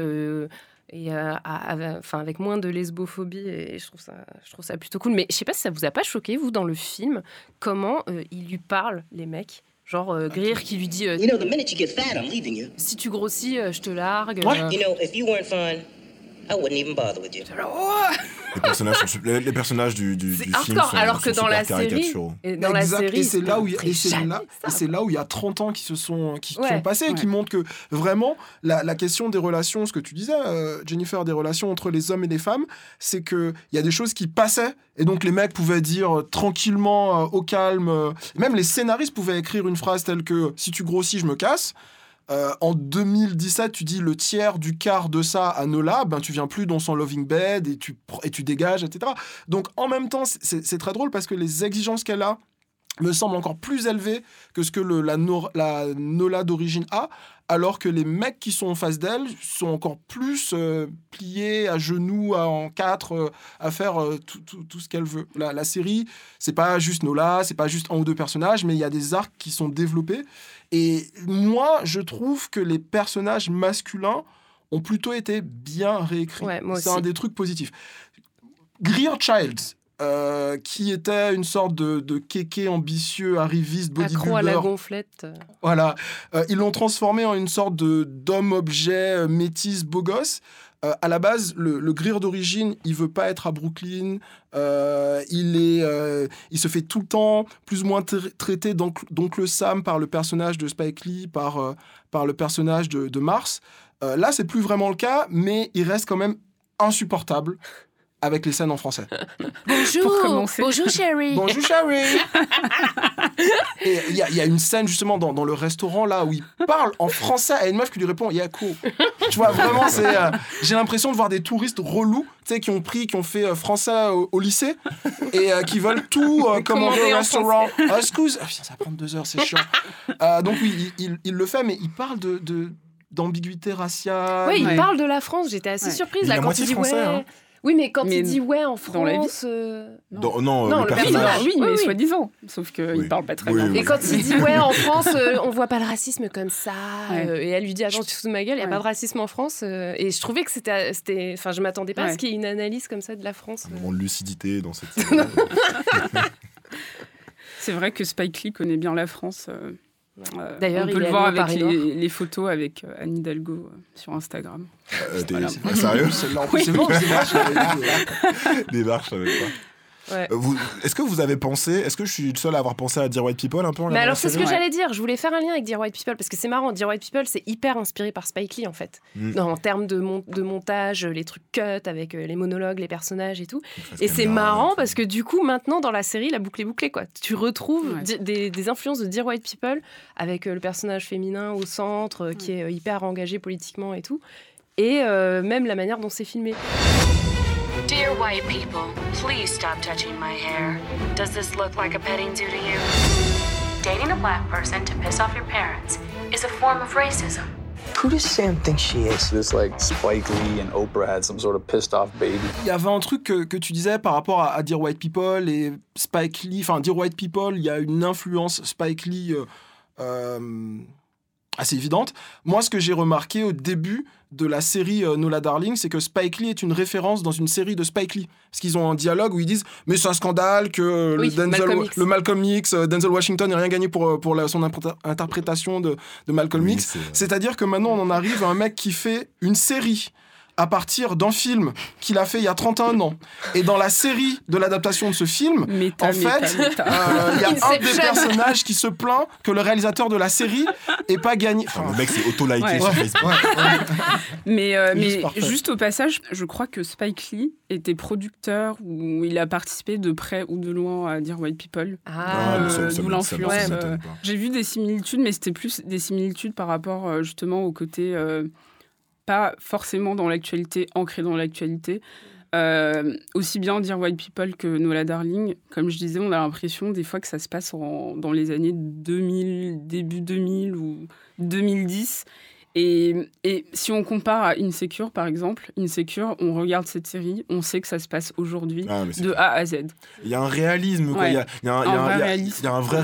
Et euh, à- à- enfin, avec moins de lesbophobie et je trouve ça je trouve ça plutôt cool mais je sais pas si ça vous a pas choqué vous dans le film comment euh, ils lui parlent les mecs genre euh, Greer qui lui dit You know, the minute you get fat, I'm leaving you. si tu grossis je te largue Ouais. You know, if you weren't fine, I wouldn't even bother with you. Les personnages, sont su- les, les personnages du, du, C'est du film sont, alors que sont dans la série, caricaturaux. et dans la Exact. série, et c'est là où il y a- et c'est jamais là, ça. et c'est là où il y a 30 ans qui se sont qui, qui Ouais, sont passés et qui montrent que vraiment la, la question des relations ce que tu disais euh, Jennifer des relations entre les hommes et les femmes c'est que il y a des choses qui passaient et donc les mecs pouvaient dire euh, tranquillement euh, au calme euh, même les scénaristes pouvaient écrire une phrase telle que si tu grossis je me casse Euh, en 2017, tu dis le tiers du quart de ça à Nola, ben tu viens plus dans son loving bed et tu, et tu dégages, etc. Donc en même temps, c'est- très drôle parce que les exigences qu'elle a me semblent encore plus élevées que ce que la Nola d'origine a, alors que les mecs qui sont en face d'elle sont encore plus euh, pliés à genoux, à- en quatre, euh, à faire euh, tout, tout- tout ce qu'elle veut. La, la série, c'est pas juste Nola, c'est pas juste un ou deux personnages, mais il y a des arcs qui sont développés. Et moi, je trouve que les personnages masculins ont plutôt été bien réécrits. Ouais, c'est un des trucs positifs. Greer Childs, euh, qui était une sorte de, de kéké ambitieux, arriviste, accro à la bodybuilder. gonflette. Voilà. Euh, ils l'ont transformé en une sorte de d'homme-objet euh, métis beau gosse. Euh, à la base, le, le Greer d'origine, il veut pas être à Brooklyn. Il, est, il se fait tout le temps plus ou moins tra- traiter d'oncle Sam par le personnage de Spike Lee, par, par le personnage de, de Mars. Là, c'est plus vraiment le cas, mais il reste quand même insupportable avec les scènes en français. Bonjour, bonjour chérie. Bonjour chérie. Et il y, a- il y a une scène justement dans, dans le restaurant là où il parle en français à une meuf qui lui répond Yako. Tu vois vraiment c'est euh, j'ai l'impression de voir des touristes relous, tu sais qui ont pris qui ont fait euh, français au, au lycée et euh, qui veulent tout euh, commander au restaurant. Ah, excuse, Ah, putain, ça va prendre deux heures, c'est chiant. Euh, donc oui, il, il- il le fait mais il parle de, de d'ambiguïté raciale. Oui, il parle de la France. J'étais assez Ouais. surprise Il là quand moitié il dit français, ouais. hein. Oui, mais quand Mais il dit ouais en dans la vie France. euh, Dans- non, Non, le le Oui, personnage. non, oui, mais Oui, oui. soi-disant. Sauf qu'il parle pas très Oui, bien. oui. Et quand il dit ouais en France, euh, on voit pas le racisme comme ça. Ouais. euh, et elle lui dit attends tu te fous de ma gueule, il y a Ouais. pas de racisme en France. euh, et je trouvais que c'était, c'était, enfin je m'attendais pas à ce Ouais. qu'il y ait une analyse comme ça de la France. Un moment de lucidité dans cette série. C'est vrai que Spike Lee connaît bien la France. Euh, D'ailleurs, on il peut est le voir avec les, les photos avec euh, Anne Hidalgo euh, sur Instagram. Euh, Voilà. ah, sérieux c'est bon, c'est vrai, je l'avais dit, ouais. Euh, Est-ce que vous avez pensé, est-ce que je suis le seul à avoir pensé à Dear White People un peu en Mais alors c'est ce que j'allais dire. Je voulais faire un lien avec Dear White People parce que c'est marrant. Dear White People c'est hyper inspiré par Spike Lee en fait. Mm. En termes de, mon- de montage, les trucs cut avec euh, les monologues, les personnages et tout. Et c'est marrant parce que du coup maintenant dans la série la boucle est bouclée quoi. Tu retrouves Ouais. des, des influences de Dear White People avec euh, le personnage féminin au centre euh, qui est euh, hyper engagé politiquement et tout. Et euh, même la manière dont c'est filmé. Dear white people, please stop touching my hair. Does this look like a petting zoo to you? Dating a black person to piss off your parents is a form of racism. Who does Sam think she is? This like Spike Lee and Oprah had some sort of pissed off baby. Il y avait un truc que, que tu disais par rapport à, à Dear White People et Spike Lee. Enfin, Dear White People, il y a une influence Spike Lee euh, euh, assez évidente. Moi, ce que j'ai remarqué au début de la série euh, Nola Darling, c'est que Spike Lee est une référence dans une série de Spike Lee. Parce qu'ils ont un dialogue où ils disent Mais c'est un scandale que Oui, le, Denzel, Malcolm X. le Malcolm X, euh, Denzel Washington n'a rien gagné pour, euh, pour la- son interprétation de, de Malcolm Oui, X. C'est-à-dire que maintenant, on en arrive à un mec qui fait une série à partir d'un film qu'il a fait il y a 31 ans. Et dans la série de l'adaptation de ce film, Méta, en méta, fait, euh, il y a un des personnages qui se plaint que le réalisateur de la série ait pas gagné. Enfin, Enfin, le mec s'est auto-liké Ouais. sur Facebook. Mais, euh, Juste mais juste au passage, je crois que Spike Lee était producteur ou il a participé de près ou de loin à Dire White People. Ah, ça- Euh, D'où l'influence. euh. J'ai vu des similitudes, mais c'était plus des similitudes par rapport euh, justement au côté euh, pas forcément dans l'actualité, ancré dans l'actualité. Euh, aussi bien dire White People que Nola Darling, comme je disais, on a l'impression des fois que ça se passe en- dans les années 2000, début 2000 ou 2010. Et, et si on compare à Insecure, par exemple, Insecure, on regarde cette série, on sait que ça se passe aujourd'hui, Ah, de A à Z. Il y a un réalisme. Ouais. Il y a, il y a un, y vrai il y a- réalisme. un vrai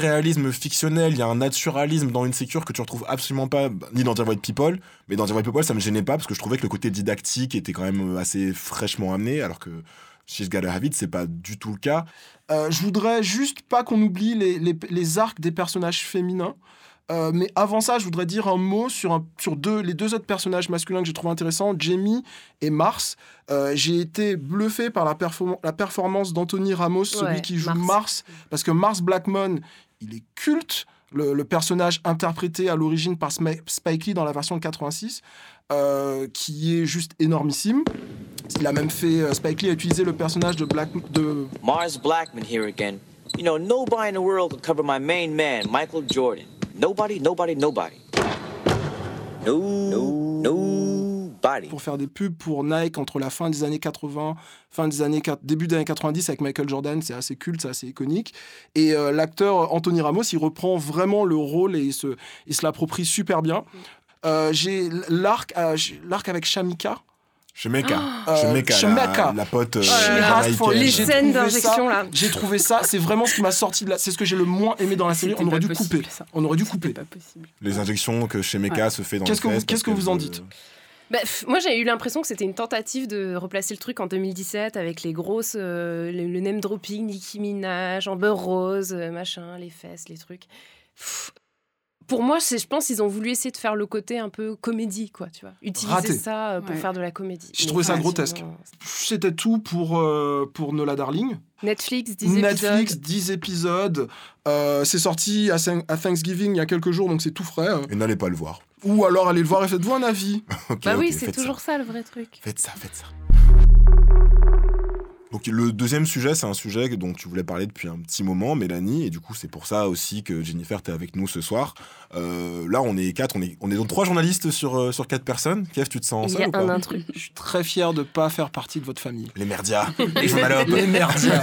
fictionnel, il y a un naturalisme dans Insecure que tu retrouves absolument pas, ni dans Dear White People, mais dans Dear White People, ça me gênait pas parce que je trouvais que le côté didactique était quand même euh, assez fraîchement amené, alors que She's Gotta Have It, c'est pas du tout le cas. euh, je voudrais juste pas qu'on oublie les, les- les arcs des personnages féminins. Euh, mais avant ça, je voudrais dire un mot sur, un- sur deux, les deux autres personnages masculins que j'ai trouvé intéressants, Jamie et Mars. Euh, j'ai été bluffé par la, perform- la performance d'Anthony Ramos, celui Ouais, qui joue Mars. Mars. parce que Mars Blackmon, il est culte. Le, le personnage interprété à l'origine par Sma- Spike Lee dans la version de 86, euh, qui est juste énormissime. Il a même fait, euh, Spike Lee a utilisé le personnage de Black, de Mars Blackman here again. You know, nobody in the world can cover my main man, Michael Jordan. Nobody, nobody, nobody. No, no, nobody. pour faire des pubs pour Nike entre la fin des années 80, fin des années début des années 90 avec Michael Jordan, c'est assez culte, c'est assez iconique. Et euh, l'acteur Anthony Ramos, il reprend vraiment le rôle et il se, il se l'approprie super bien. Euh, j'ai l'arc, euh, l'arc avec Shamika. Shemeka. Euh, Shemeka, la, pote euh, it. J'ai scènes trouvé d'injection, ça- là. J'ai trouvé ça, c'est vraiment ce qui m'a sorti de là. C'est ce que j'ai le moins aimé dans la série. On aurait dû possible, couper. ça. On aurait dû couper. Pas possible. Les injections que Shemeka Ouais. se fait dans Qu'est-ce qu'est-ce que vous en dites Bah, pff, moi, j'ai eu l'impression que c'était une tentative de replacer le truc en 2017 avec les grosses, euh, le, le name dropping, Nicki Minaj, Amber Rose, euh, machin, les fesses, les trucs. Pff, pour moi, c'est, je pense qu'ils ont voulu essayer de faire le côté un peu comédie, quoi, tu vois. Utiliser Raté. ça euh, pour Ouais. faire de la comédie. J'ai trouvé ça grotesque. sinon, C'était tout pour, euh, pour Nola Darling. Netflix, 10 Netflix, épisodes. 10 épisodes. Euh, c'est sorti à, Thank- à Thanksgiving il y a quelques jours, donc c'est tout frais. Et n'allez pas le voir. Ou alors allez le voir et faites-vous un avis. Bah oui, c'est ça. toujours ça. le vrai truc. Faites ça, faites ça. Donc le deuxième sujet, c'est un sujet dont tu voulais parler depuis un petit moment, Mélanie, et du coup c'est pour ça aussi que Jennifer, t'es avec nous ce soir. Euh, là, on est quatre, on est, on est donc trois journalistes sur, euh, sur quatre personnes. Kev, tu te sens Il y seul a ou pas? un intrus. Je suis très fier de pas faire partie de votre famille. Les merdias, les journalopes. Les merdias.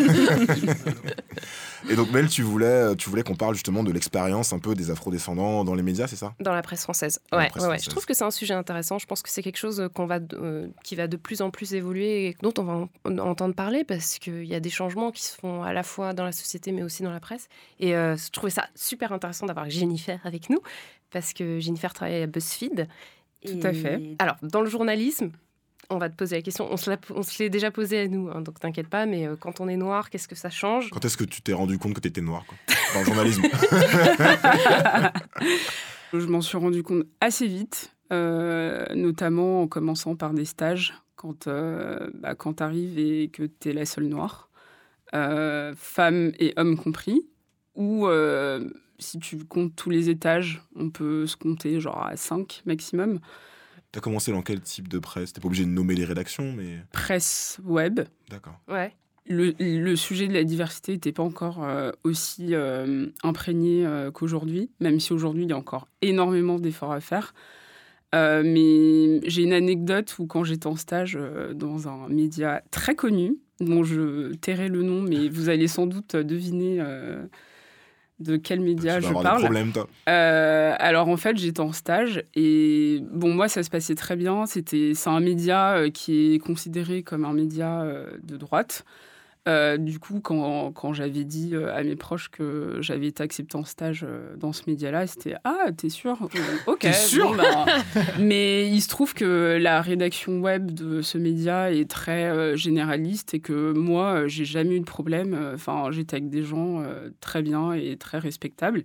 Et donc Mel, tu voulais, tu voulais qu'on parle justement de l'expérience un peu des afrodescendants dans les médias, c'est ça? Dans la presse française. Ouais, presse ouais, ouais. française. Je trouve que c'est un sujet intéressant. Je pense que c'est quelque chose qu'on va, euh, qui va de plus en plus évoluer et dont on va en- entendre parler parce qu'il y a des changements qui se font à la fois dans la société mais aussi dans la presse. Et euh, je trouvais ça super intéressant d'avoir Jennifer avec nous parce que Jennifer travaille à BuzzFeed. Tout Et- à fait. Alors, dans le journalisme, on va te poser la question. On se l'a- on se l'est déjà posé à nous, hein, donc t'inquiète pas. Mais euh, quand on est noir, qu'est-ce que ça change? Quand est-ce que tu t'es rendu compte que t'étais noir quoi? Dans le journalisme Je m'en suis rendu compte assez vite, euh, notamment en commençant par des stages, quand, euh, bah, quand tu arrives et que tu es la seule noire, euh, femmes et hommes compris, ou euh, si tu comptes tous les étages, on peut se compter genre à 5 maximum. T'as commencé dans quel type de presse? T'es pas obligé de nommer les rédactions, mais Presse web, d'accord. Ouais. le, le sujet de la diversité n'était pas encore euh, aussi euh, imprégné euh, qu'aujourd'hui, même si aujourd'hui il y a encore énormément d'efforts à faire. Euh, mais j'ai une anecdote où quand j'étais en stage euh, dans un média très connu, dont je tairai le nom, mais vous allez sans doute deviner euh, de quel média tu je parle. problèmes, toi. Alors en fait, j'étais en stage et bon, moi ça se passait très bien. C'était, c'est un média qui est considéré comme un média de droite. Euh, du coup, quand, quand j'avais dit euh, à mes proches que j'avais été accepté en stage euh, dans ce média-là, c'était Ah, t'es sûr? Ok. T'es sûr? bon, ben, Mais il se trouve que la rédaction web de ce média est très généraliste et que moi, j'ai jamais eu de problème. Enfin, j'étais avec des gens très bien et très respectables.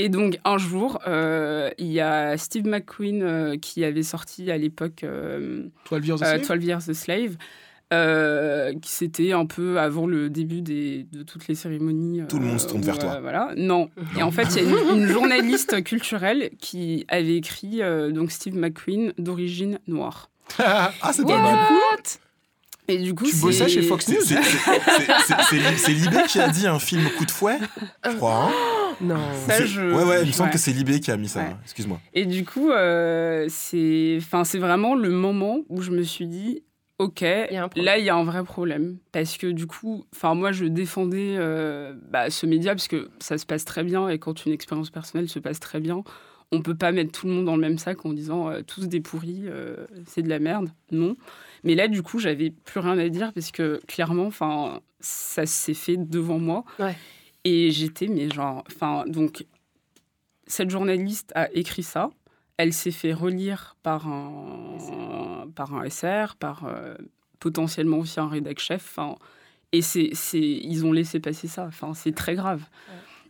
Et donc, un jour, euh, il y a Steve McQueen euh, qui avait sorti à l'époque euh, 12 Years a Slave? 12 Years a Slave, euh, qui c'était un peu avant le début des, de toutes les cérémonies. Tout le monde se tourne vers toi. euh, voilà. Non. Et en fait, il y a une, une journaliste culturelle qui avait écrit euh, donc Steve McQueen d'origine noire. ah, c'est pas du mal. et du coup, Tu bossais c'est- chez Fox News? c'est- c'est- c'est- c'est Li- C'est Libé qui a dit un film coup de fouet, je crois. hein Non. Ça, C'est- je- Ouais, ouais, il me ouais. semble que c'est Libé qui a mis ça. Ouais. Excuse-moi. Et du coup, euh, c'est, enfin, c'est vraiment le moment où je me suis dit, ok, y a un problème. là il y a un vrai problème, parce que du coup, enfin moi je défendais euh, bah, ce média parce que ça se passe très bien et quand une expérience personnelle se passe très bien, on peut pas mettre tout le monde dans le même sac en disant euh, tous des pourris, euh, c'est de la merde. Non. Mais là, du coup, j'avais plus rien à dire parce que clairement, enfin, ça s'est fait devant moi. Ouais. Et j'étais, mais genre, enfin, donc, cette journaliste a écrit ça. Elle s'est fait relire par un, par un SR, par euh, potentiellement aussi un rédac chef. Et c'est, ils ont laissé passer ça. Enfin, c'est très grave.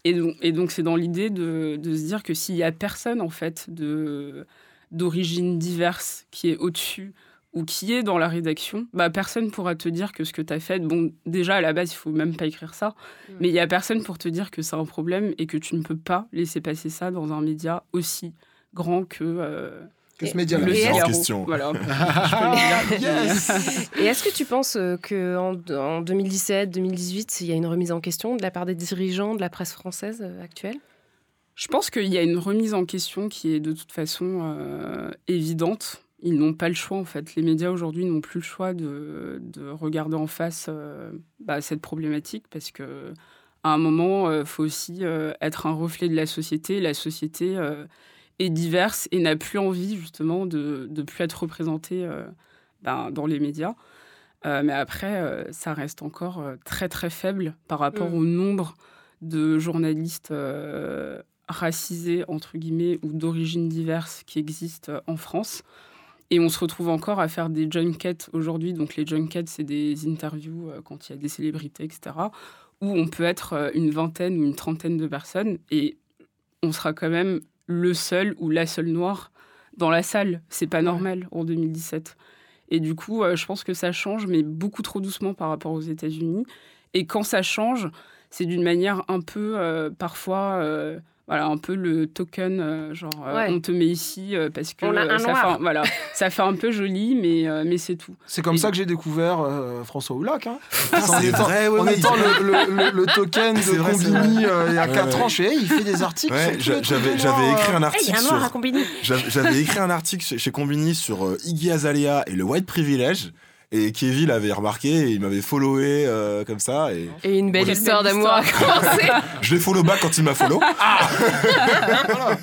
Et donc, et donc, c'est dans l'idée de, de se dire que s'il y a personne, en fait, de, d'origine diverse qui est au-dessus ou qui est dans la rédaction, bah, personne pourra te dire que ce que tu as fait, bon, déjà, à la base, il faut même pas écrire ça, mais il y a personne pour te dire que c'est un problème et que tu ne peux pas laisser passer ça dans un média aussi grand que... euh, Que ce le est-ce- Figaro. question. Voilà. Yes Et est-ce que tu penses euh, que en, en 2017, 2018, il y a une remise en question de la part des dirigeants de la presse française euh, actuelle? Je pense qu'il y a une remise en question qui est de toute façon euh, évidente. Ils n'ont pas le choix, en fait. Les médias aujourd'hui n'ont plus le choix de, de regarder en face euh, bah, cette problématique parce que à un moment, il faut aussi euh, être un reflet de la société. La société euh, est diverse et n'a plus envie, justement, de ne plus être représentée euh, ben, dans les médias. Euh, mais après, euh, ça reste encore très, très faible par rapport Mm. au nombre de journalistes racisés, entre guillemets, ou d'origine diverse qui existent en France. Et on se retrouve encore à faire des junkets aujourd'hui. Donc les junkets, c'est des interviews quand il y a des célébrités, etc., où on peut être une vingtaine ou une trentaine de personnes et on sera quand même le seul ou la seule noire dans la salle. C'est pas normal en 2017. Et du coup, euh, je pense que ça change, mais beaucoup trop doucement par rapport aux États-Unis. Et quand ça change, c'est d'une manière un peu, euh, parfois, euh, voilà, un peu le token, euh, genre, euh, Ouais. on te met ici euh, parce que On a un ça, noir. fait, voilà, ça fait un peu joli, mais, euh, mais c'est tout. C'est comme Et- ça que j'ai découvert euh, François Oulac. Hein. Ah, en étant, vrai, ouais, en oui. étant le, le- le- le token de C'est vrai, Combini euh, il y a Ouais, 4 ouais. ans, je fais, hey, il fait des articles. J'avais j'avais écrit un article il y a un noir sur j'avais j'avais écrit un article chez, chez Combini sur euh, Iggy Azalea et le white privilege et Kevin l'avait remarqué et il m'avait followé euh, comme ça et Et une belle histoire d'amour à commencer. je l'ai follow back quand il m'a follow. Voilà.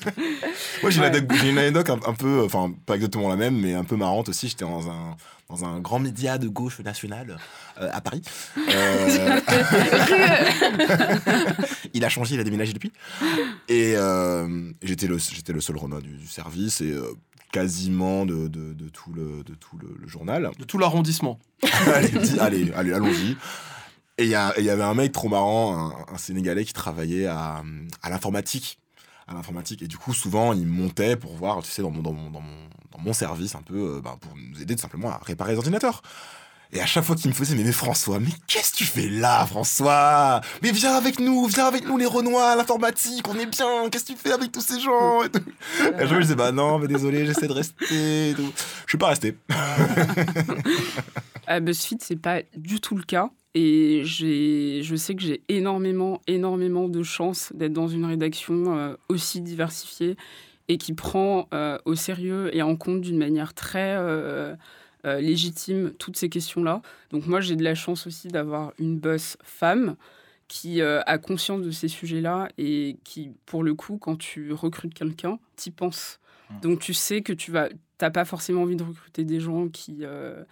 Moi j'ai une Ouais. anecdote- j'ai une anecdote un, un peu enfin pas exactement la même mais un peu marrante aussi, j'étais dans un dans un grand média de gauche nationale euh, à Paris. Euh, il a changé, il a déménagé depuis. Et euh, j'étais le, j'étais le seul Renoir du, du service et euh, quasiment de, de, de tout, le, de tout le, le journal. De tout l'arrondissement. allez, dis- allez, allez, allons-y. Et il y, avait un mec trop marrant, un, un Sénégalais qui travaillait à, à l'informatique. À l'informatique. Et du coup, souvent, il montait pour voir, tu sais, dans mon, dans mon, dans mon, dans mon service, un peu, euh, ben, pour nous aider tout simplement à réparer les ordinateurs. Et à chaque fois qu'il me faisait, mais, François, mais qu'est-ce que tu fais là, François? Mais viens avec nous, viens avec nous, les Renois, l'informatique, on est bien, qu'est-ce que tu fais avec tous ces gens? Et, tout. Et je disais, bah non, mais désolé, j'essaie de rester. et tout. Je suis pas resté. À BuzzFeed, c'est pas du tout le cas. Et je sais que j'ai énormément, énormément de chance d'être dans une rédaction euh, aussi diversifiée et qui prend euh, au sérieux et en compte d'une manière très euh, légitime toutes ces questions-là. Donc moi, j'ai de la chance aussi d'avoir une boss femme qui euh, a conscience de ces sujets-là et qui, pour le coup, quand tu recrutes quelqu'un, t'y penses. Donc tu sais que tu vas, t'as pas forcément envie de recruter des gens qui euh,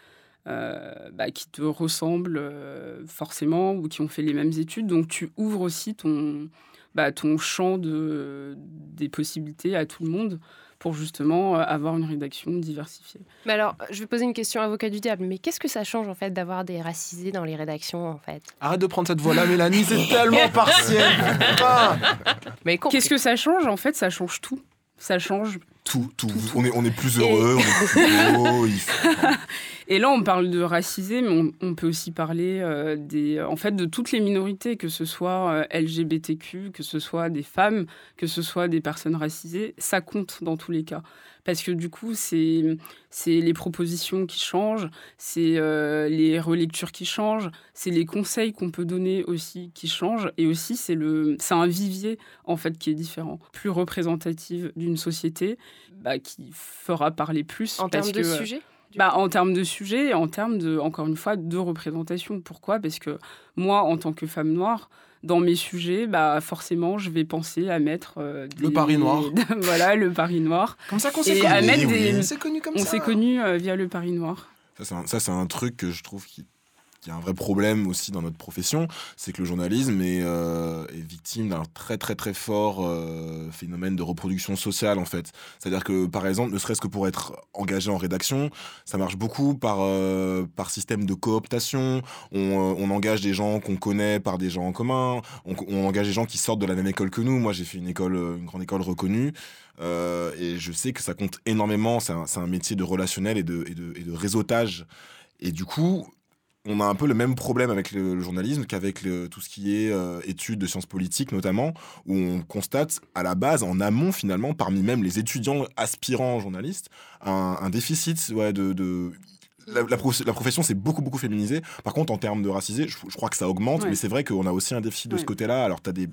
euh, bah, qui te ressemblent euh, forcément ou qui ont fait les mêmes études. Donc tu ouvres aussi ton, bah, ton champ de, des possibilités à tout le monde pour justement euh, avoir une rédaction diversifiée. Mais alors, je vais poser une question avocat du diable. Mais qu'est-ce que ça change en fait d'avoir des racisés dans les rédactions en fait? Arrête de prendre cette voix-là, Mélanie, c'est tellement partiel. Mais Qu'est-ce que ça change? En fait, ça change tout. Ça change Tout, tout. On, est, on est plus heureux, on est plus beau. faut- Et là, on parle de racisés, mais on, on peut aussi parler euh, des, en fait, de toutes les minorités, que ce soit euh, LGBTQ, que ce soit des femmes, que ce soit des personnes racisées. Ça compte dans tous les cas. Parce que du coup, c'est c'est les propositions qui changent, c'est euh, les relectures qui changent, c'est les conseils qu'on peut donner aussi qui changent. Et aussi, c'est le- c'est un vivier, en fait, qui est différent, plus représentatif d'une société, bah, qui fera parler plus. En termes de que, euh, sujets bah, en termes de sujet et en termes de, encore une fois, de représentation. Pourquoi? Parce que moi, en tant que femme noire, dans mes sujets, bah, forcément, je vais penser à mettre euh, Le Paris noir. voilà, le Paris noir. Comme ça qu'on s'est à mettre des... connu comme On ça. s'est connus euh, via le Paris noir. Ça, c'est un, ça, c'est un truc que je trouve qui, qui est un vrai problème aussi dans notre profession. C'est que le journalisme est, euh, victime d'un très, très, très fort euh, phénomène de reproduction sociale, en fait. C'est-à-dire que, par exemple, ne serait-ce que pour être engagé en rédaction, ça marche beaucoup par, euh, par système de cooptation. On, engage des gens qu'on connaît par des gens en commun. On, engage des gens qui sortent de la même école que nous. Moi, j'ai fait une école, une grande école reconnue. Et je sais que ça compte énormément. C'est un, c'est un métier de relationnel et de, et de, et de réseautage. Et du coup, on a un peu le même problème avec le, le journalisme qu'avec tout ce qui est euh, études de sciences politiques notamment, où on constate à la base, en amont finalement, parmi même les étudiants aspirants journalistes, un, un déficit ouais, de... de la, la prof- la profession s'est beaucoup beaucoup féminisée. Par contre, en termes de racisé, je, je crois que ça augmente, Ouais. mais c'est vrai qu'on a aussi un déficit de ce côté-là. Alors, tu as des,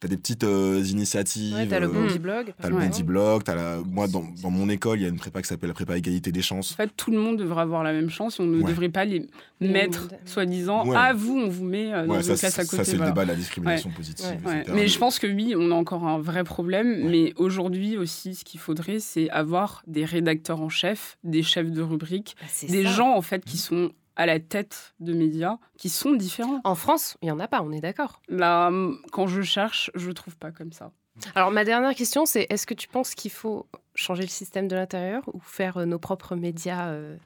t'as des petites euh, initiatives. Ouais, t'as le euh, Bondi Blog. T'as le Ouais. Bondi Blog, t'as la... moi dans, dans mon école, il y a une prépa qui s'appelle la prépa égalité des chances. En fait, tout le monde devrait avoir la même chance et on ne Ouais. devrait pas les mettre, soi-disant, Ouais. à vous, on vous met euh, dans Ouais, une ça, classe à ça, côté. c'est le débat de la discrimination Ouais. positive. Ouais. Ouais. etc. Mais je pense que oui, on a encore un vrai problème. Mais aujourd'hui aussi, ce qu'il faudrait, c'est avoir des rédacteurs en chef, des chefs de rubrique, Bah, des ça. gens en fait qui sont à la tête de médias, qui sont différents. En France, il y en a pas, on est d'accord. Là, hum, quand je cherche, je trouve pas comme ça. Alors ma dernière question, c'est est-ce que tu penses qu'il faut changer le système de l'intérieur ou faire euh, nos propres médias euh,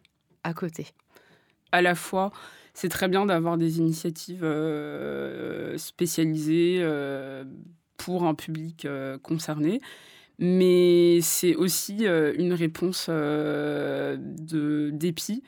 à côté? À la fois, c'est très bien d'avoir des initiatives euh, spécialisées euh, pour un public concerné, mais c'est aussi euh, une réponse euh, de dépit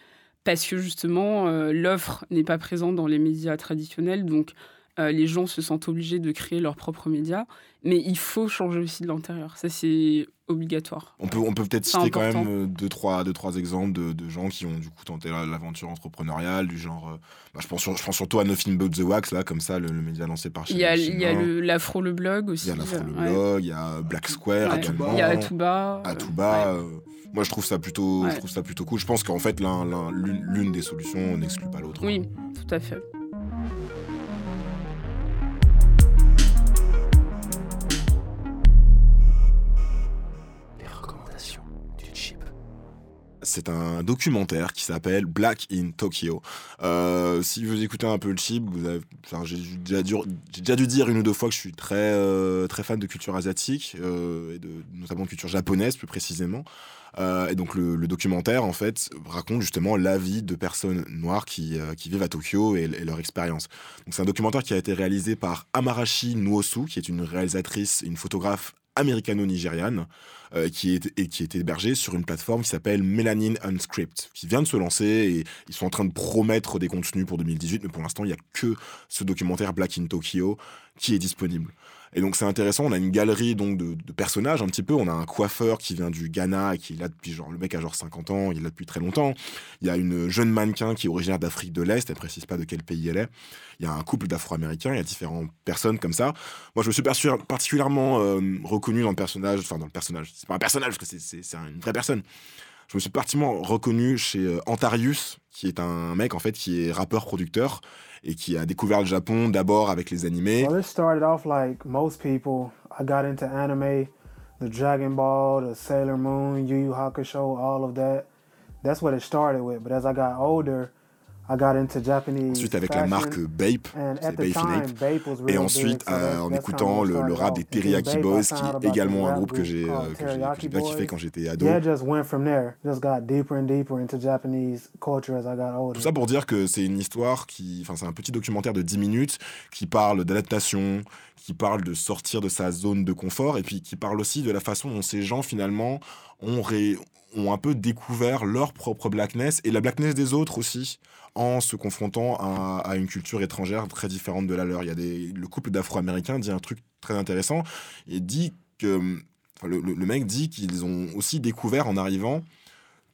parce que justement euh, l'offre n'est pas présente dans les médias traditionnels, donc euh, les gens se sentent obligés de créer leurs propres médias, mais il faut changer aussi de l'intérieur. Ça, c'est obligatoire. On peut, on peut peut-être citer quand même euh, deux trois, deux, trois exemples de, de gens qui ont du coup tenté la- l'aventure entrepreneuriale, du genre. euh, bah, je, pense sur- je pense surtout à Nothing But the Wax, là, comme ça, le, le média lancé par Il y a, Chine- il y a l'afro le blog aussi. Il y a l'Afro le blog, il y a Black Square Ouais. également. Il y a Atuba. euh, Atuba, euh, moi je trouve ça plutôt, Ouais. je trouve ça plutôt cool. Je pense qu'en fait l'un- l'un- l'une l'une des solutions n'exclut pas l'autre. Oui, tout à fait. C'est un documentaire qui s'appelle Black in Tokyo. Euh, si vous écoutez un peu le chip, j'ai déjà, dû- dire une ou deux fois que je suis très, euh, très fan de culture asiatique, euh, notamment de culture japonaise plus précisément. Et donc le, documentaire en fait raconte justement la vie de personnes noires qui, vivent à Tokyo et, et leur expérience. Donc c'est un documentaire qui a été réalisé par Amarashi Nuosu, qui est une réalisatrice, une photographe américano-nigériane, euh, qui, est, et qui est hébergée sur une plateforme qui s'appelle Melanin Unscript, qui vient de se lancer et ils sont en train de promettre des contenus pour 2018, mais pour l'instant, il n'y a que ce documentaire Black in Tokyo qui est disponible. Et donc c'est intéressant, on a une galerie donc de, personnages un petit peu, on a un coiffeur qui vient du Ghana qui est là depuis genre, le mec a genre 50 ans, il est là depuis très longtemps. Il y a une jeune mannequin qui est originaire d'Afrique de l'Est, elle précise pas de quel pays elle est. Il y a un couple d'Afro-Américains, il y a différentes personnes comme ça. Moi je me suis particulièrement euh, reconnu dans le personnage, enfin dans le personnage, c'est pas un personnage parce que c'est- une vraie personne. Je me suis particulièrement reconnu chez euh, Antarius, qui est un mec en fait qui est rappeur-producteur et qui a découvert le Japon d'abord avec les animés. Well, it started off like most people. I got into anime, the Dragon Ball, the Sailor Moon, Yu Yu Hakusho, all of that. That's what it started with. But as I got older, I got into Japanese. Ensuite avec la marque Bape, c'est Bape Et ensuite euh, en écoutant le, rap des Teriyaki Boys, qui est également un groupe que j'ai euh, que bien kiffé quand j'étais ado. Tout ça pour dire que c'est une histoire qui. Enfin, c'est un petit documentaire de 10 minutes qui parle d'adaptation, qui parle de sortir de sa zone de confort et puis qui parle aussi de la façon dont ces gens finalement ont, ré- ont un peu découvert leur propre blackness et la blackness des autres aussi en se confrontant à, à une culture étrangère très différente de la leur. Il y a des, le couple d'Afro-Américains dit un truc très intéressant. Il dit que. le, le- le mec dit qu'ils ont aussi découvert en arrivant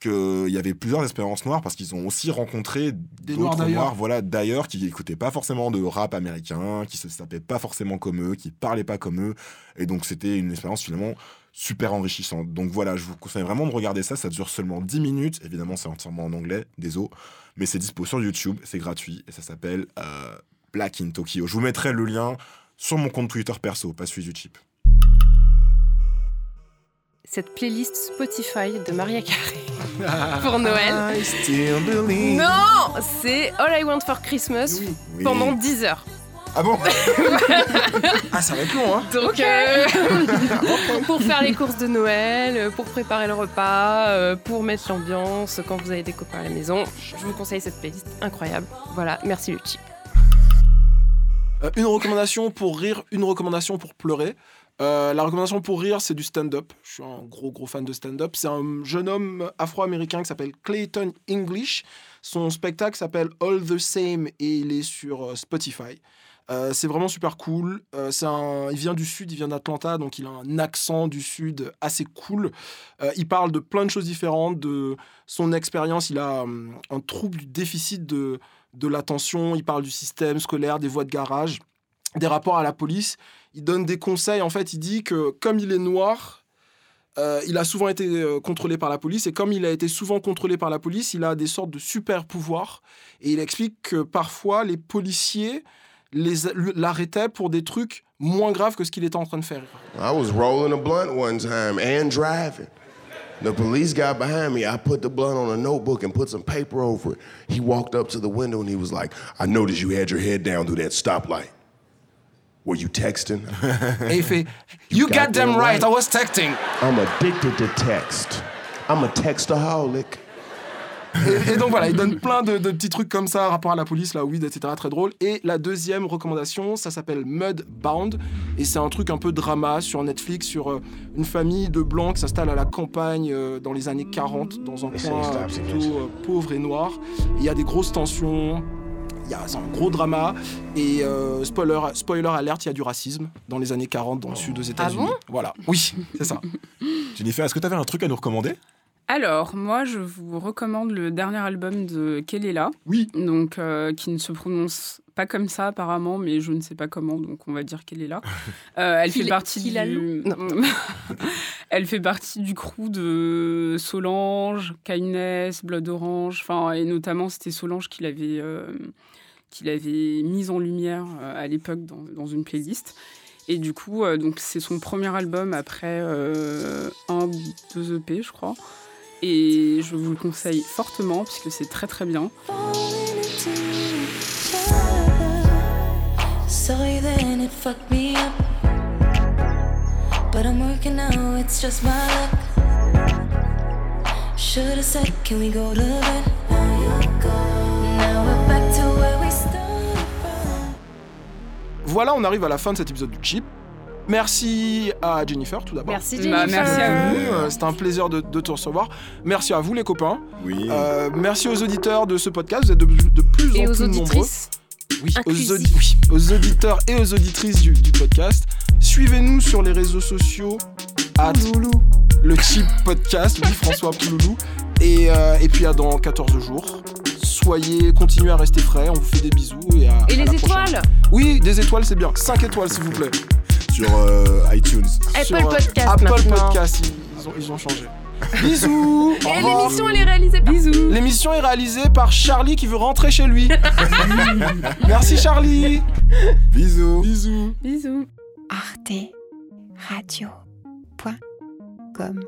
qu'il y avait plusieurs expériences noires parce qu'ils ont aussi rencontré d'autres noirs voilà d'ailleurs qui n'écoutaient pas forcément de rap américain qui se tapaient pas forcément comme eux qui parlaient pas comme eux et donc c'était une expérience finalement super enrichissante donc voilà je vous conseille vraiment de regarder ça ça dure seulement 10 minutes évidemment c'est entièrement en anglais désolé mais c'est dispo sur YouTube c'est gratuit et ça s'appelle euh, Black in Tokyo je vous mettrai le lien sur mon compte Twitter perso pas celui du chip Cette playlist Spotify de Maria Carré pour Noël. I still believe. Non, c'est All I Want for Christmas Oui. pendant 10 heures. Ah bon Ah, ça va être long, hein Donc, euh, pour faire les courses de Noël, euh, pour préparer le repas, euh, pour mettre l'ambiance quand vous avez des copains à la maison, je vous conseille cette playlist incroyable. Voilà, merci. Euh, une recommandation pour rire, une recommandation pour pleurer. Euh, la recommandation pour rire, c'est du stand-up. Je suis un gros, gros fan de stand-up. C'est un jeune homme afro-américain qui s'appelle Clayton English. Son spectacle s'appelle All the Same et il est sur euh, Spotify. Euh, c'est vraiment super cool. Euh, il vient du sud, il vient d'Atlanta, donc il a un accent du sud assez cool. Il parle de plein de choses différentes, de son expérience. Il a un trouble du déficit de, de l'attention. Il parle du système scolaire, des voies de garage, des rapports à la police. Il donne des conseils. En fait, il dit que comme il est noir, euh, il a souvent été euh, contrôlé par la police et comme il a été souvent contrôlé par la police, il a des sortes de super pouvoirs. Et il explique que parfois les policiers l'arrêtaient pour des trucs moins graves que ce qu'il était en train de faire. I was rolling a blunt one time and driving. The police got behind me. I put the blunt on a notebook and put some paper over it. He walked up to the window and he was like, I noticed you had your head down through that stoplight. Were you texting? Et il fait You got them right, I was texting. I'm addicted to text. I'm a textaholic. Et, et donc voilà, il donne plein de, de petits trucs comme ça, rapport à la police, la weed, etc. Très drôle. Et la deuxième recommandation, ça s'appelle Mudbound. Et c'est un truc un peu drama sur Netflix, sur euh, une famille de blancs qui s'installe à la campagne euh, dans les années 40, dans un coin euh, plutôt euh, pauvre et noir. Il y a des grosses tensions. Il y a c'est un gros drama et euh, spoiler, spoiler alerte, il y a du racisme dans les années 40 dans le sud aux États-Unis. bon? Voilà, oui, c'est ça. Jennifer, est-ce que tu avais un truc à nous recommander? Alors, moi, je vous recommande le dernier album de Kelela. Oui. Donc, euh, qui ne se prononce pas comme ça, apparemment, mais je ne sais pas comment, donc on va dire Kelela. Euh, elle fait partie du... elle fait partie du crew de Solange, Kindness, Blood Orange, enfin, et notamment, c'était Solange qui l'avait... euh, qu'il avait mise en lumière euh, à l'époque dans, dans une playlist. Et du coup, euh, donc c'est son premier album après euh, un, deux EP, je crois. Et je vous le conseille fortement puisque c'est très très bien. Fucked me up. But I'm working now, it's just my luck. Should've said, can we go to bed? Now we're back to where we started from. Voilà, on arrive à la fin de cet épisode du Chip. Merci à Jennifer tout d'abord. Merci, Bah, Jennifer. merci à vous. Euh, C'était un plaisir de, de te recevoir. Merci à vous les copains. Oui. Euh, merci aux auditeurs de ce podcast. Vous êtes de, de plus Et en aux plus nombreux. auditrices. Oui, aux, Inclusif. audi- oui, aux auditeurs et aux auditrices du, du podcast. Suivez-nous sur les réseaux sociaux at le Chip Podcast, oui, François Pouloulou. Et, euh, et puis à dans 14 jours. Soyez, continuez à rester frais, on vous fait des bisous. Et, à, Et à les la prochaine. étoiles Oui, des étoiles, c'est bien. 5 étoiles, s'il vous plaît. Sur euh, iTunes. Apple Sur, euh, Podcast Apple maintenant. Podcast, ils, ils ont, ils ont changé. Bisous Et l'émission, elle est réalisée par... Bisous L'émission est réalisée par Charlie qui veut rentrer chez lui. Merci Charlie. Bisous. Bisous. Bisous arteradio.com